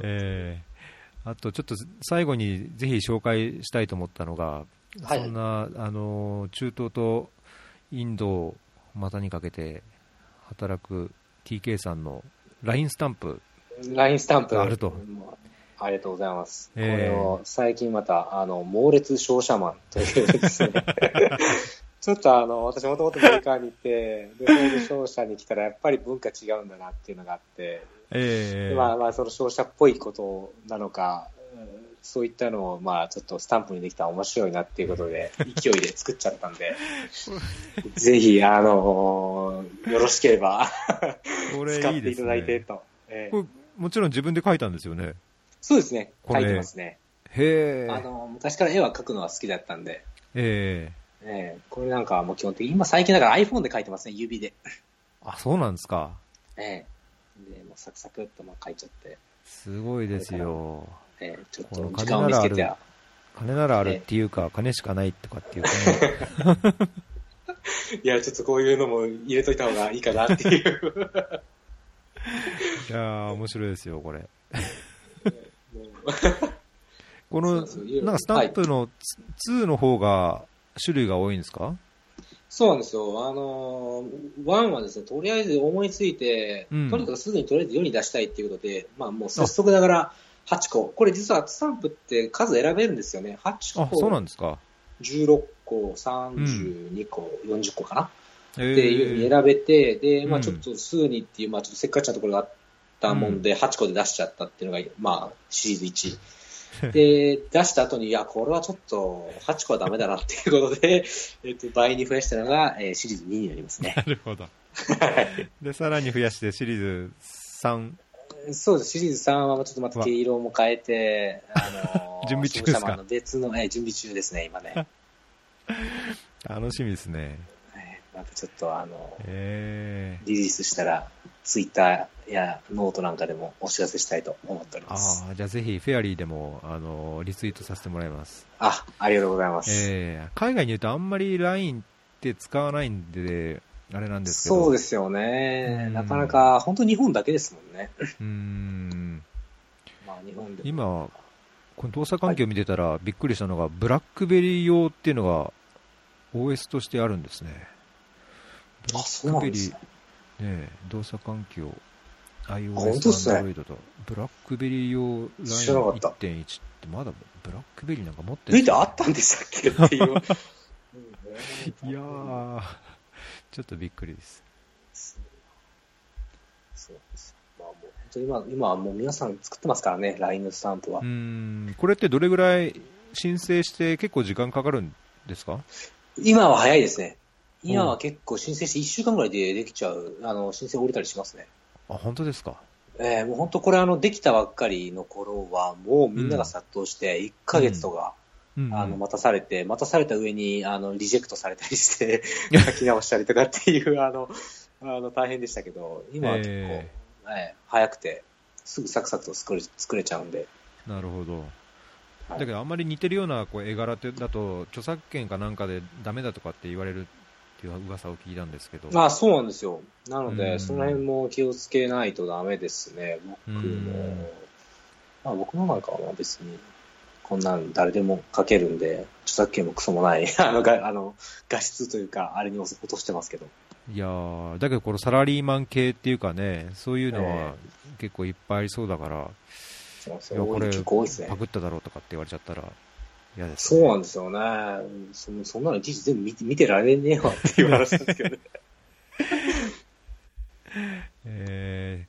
えーあとちょっと最後にぜひ紹介したいと思ったのが、はいそんなあの中東とインドを股にかけて働く TK さんの LINE スタンプ、LINE スタンプ。あると。ありがとうございます。ええこれを最近また、あの、猛烈商社マンというですね、ちょっとあの、私もともとアメリカに行って、で、商社に来たらやっぱり文化違うんだなっていうのがあって、えー。でまあまあその商社っぽいことなのか、うんそういったのをまあちょっとスタンプにできたら面白いなっていうことで、勢いで作っちゃったんで、ぜひ、あのよろしければ、これ使っていただいてね。と。ええこれもちろん自分で書いたんですよね。そうですね、これ書いてますね。へえ。あの、昔から絵は描くのは好きだったんで、えええこれなんかはもう基本的に、今最近だから iPhone で描いてますね、指で。ーあ、そうなんですか。ええで、もうサクサクっとまあ描いちゃって、すごいですよ。ええちょっことの時間を見つけて金ならあ。金ならあるっていうか、金しかないとかっていう、こ いや、ちょっとこういうのも入れといた方がいいかなっていう。の いやー、面白いですよ、これ。この、なんかスタンプの2の方が種類が多いんですか？そうなんですよ。あのー、ワンはですね、とりあえず思いついて、うん。とにかくすぐにとりあえず世に出したいっていうことで、まあもう早速ながら8個。これ実はスタンプって数選べるんですよね。8あ、個、そうなんですか。16個、32個、40個かなえっていうふうに選べて、で、まうんあちょっとすぐにっていう、まあちょっとせっかちなところがあったもんで、8個で出しちゃったっていうのが、まあシリーズ1。で、出した後に、いや、これはちょっと8個はダメだなっていうことで、えっと、倍に増やしたのが、えーシリーズ2になりますね。なるほど。で、さらに増やしてシリーズ3。そうです。シリーズ3はちょっとまた毛色も変えて、あのー準備中ですか？別の、えー準備中ですね、今ね。楽しみですね。えーまたちょっとあの、えリリースしたら、 Twitter やノートなんかでもお知らせしたいと思っておりー、ます。ああ、じゃあぜひフェアリーでも、あの、リツイートさせてもらいます。あ、ありがとうございます。えー、海外に言うとあんまり LINE って使わないんで、あれなんですけど。そうですよねう。んなかなか、本当日本だけですもんね。うーん。まあ日本でも。今、この動作環境を見てたらびっくりしたのが、ブラックベリー用っていうのが OS としてあるんですね。ブラあ、そうなんですね。ねえ動作環境、iOS、Android と、ブラックベリー用知らなかった LINE1.1 ってまだブラックベリーなんか持って抜いてあったんでしたっけっていう。うんいやー、ちょっとびっくりです。そうです。まあもう本当に今、今はもう皆さん作ってますからね、LINE のスタンプはうー。ん、これってどれぐらい申請して結構時間かかるんですか？今は早いですね。今は結構申請して1週間ぐらいでできちゃう、あの、申請降りたりしますね。あ、本当ですか？えーもう本当これあの、できたばっかりの頃は、もうみんなが殺到して、1ヶ月とか、うんうんあの、待たされて、待たされた上に、あの、リジェクトされたりして、書き直したりとかっていう、あの、あの、大変でしたけど、今は結構、ええー早くて、すぐサクサクと作れ作れちゃうんで。なるほど。はいだけどあんまり似てるようなこう絵柄だと著作権かなんかでダメだとかって言われるっていう噂を聞いたんですけど。まあそうなんですよ。なのうんで、その辺も気をつけないとダメですね。僕もうん。まあ僕のなんかは別に、こんなん誰でも書けるんで、著作権もクソもない、あの、があの画質というか、あれに落としてますけど。いやーだけどこのサラリーマン系っていうかね、そういうのは結構いっぱいありそうだから、そうそいうやこれねパ。クっただろうとかって言われちゃったら嫌です、そうなんですよね。そそんなのいちいち全部見て見てられねえわっていう話ですけどね。え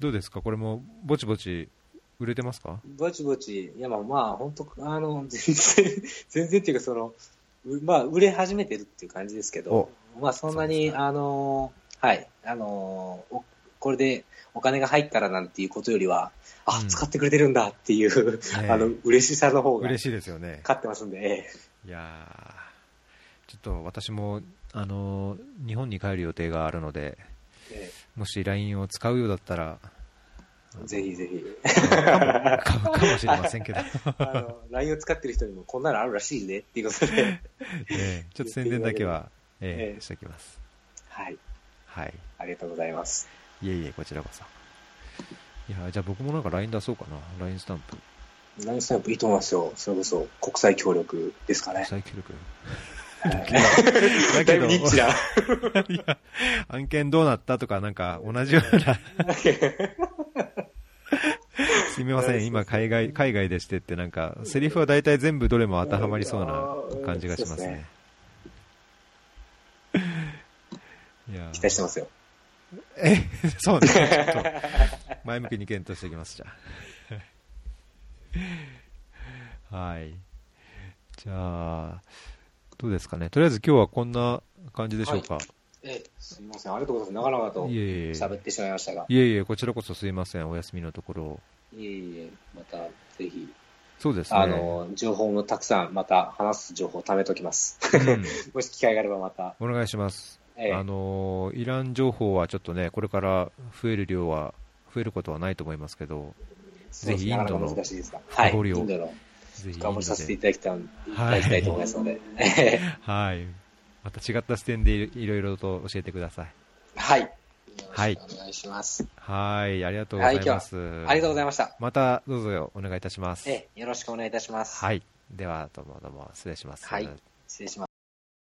ー、どうですか？これもぼちぼち売れてますか？ぼちぼち、いやまあまあ、本当あの、全然、全然っていうかその、うまあ、売れ始めてるっていう感じですけど、まあそんなに、あの、はい、あの、おこれでお金が入ったらなんていうことよりは、あ、うん。使ってくれてるんだっていう、ねあの、嬉しさの方が嬉しいですよね。勝ってますんで、ええ。いやーちょっと私も、あのー日本に帰る予定があるので、えもし LINE を使うようだったら、えぜひぜひ。買うかもしれませんけど、あの、LINE を使ってる人にもこんなのあるらしいねっていうことで、えーちょっと宣伝だけは、えええーしておきます。はい、はい。ありがとうございます。いえいえ、こちらこそ。いや、じゃあ僕もなんか LINE 出そうかな。LINE スタンプ。LINE スタンプいいと思いますよ。それこそ国際協力ですかね。再協力？はいだけど、案件どうなったとか、なんか同じような、すみません、今海外、海外でしてって、なんか、セリフは大体全部どれも当てはまりそうな感じがしますね。いや期待してますよ。え、そうね。ちょっと、前向きに検討しておきます、じゃあ。はい。じゃあ、どうですかね。とりあえず今日はこんな感じでしょうか。ええ、すみません。ありがとうございます。長々と。喋ってしまいましたが。いえいえ、こちらこそすいません、お休みのところ。いえいえ、またぜひ、そうですね。あの、情報もたくさん、また話す情報を貯めときます。うん もし機会があればまた。お願いします。ええあのイラン情報はちょっとね、これから増える量は、増えることはないと思いますけど、ぜひインドの。深掘りをインドのぜひ深ド掘りさせていで。ただきたい、いただきたいと思いますので。はい。また違った視点でいいろいろと教えてください。はい。はいお願いします。はい、ありがとうございます。ありがとうございました。またどうぞお願いいたします。ええ、よろしくお願いいたします。はい。では、どうもどうも失礼します。はい失礼します。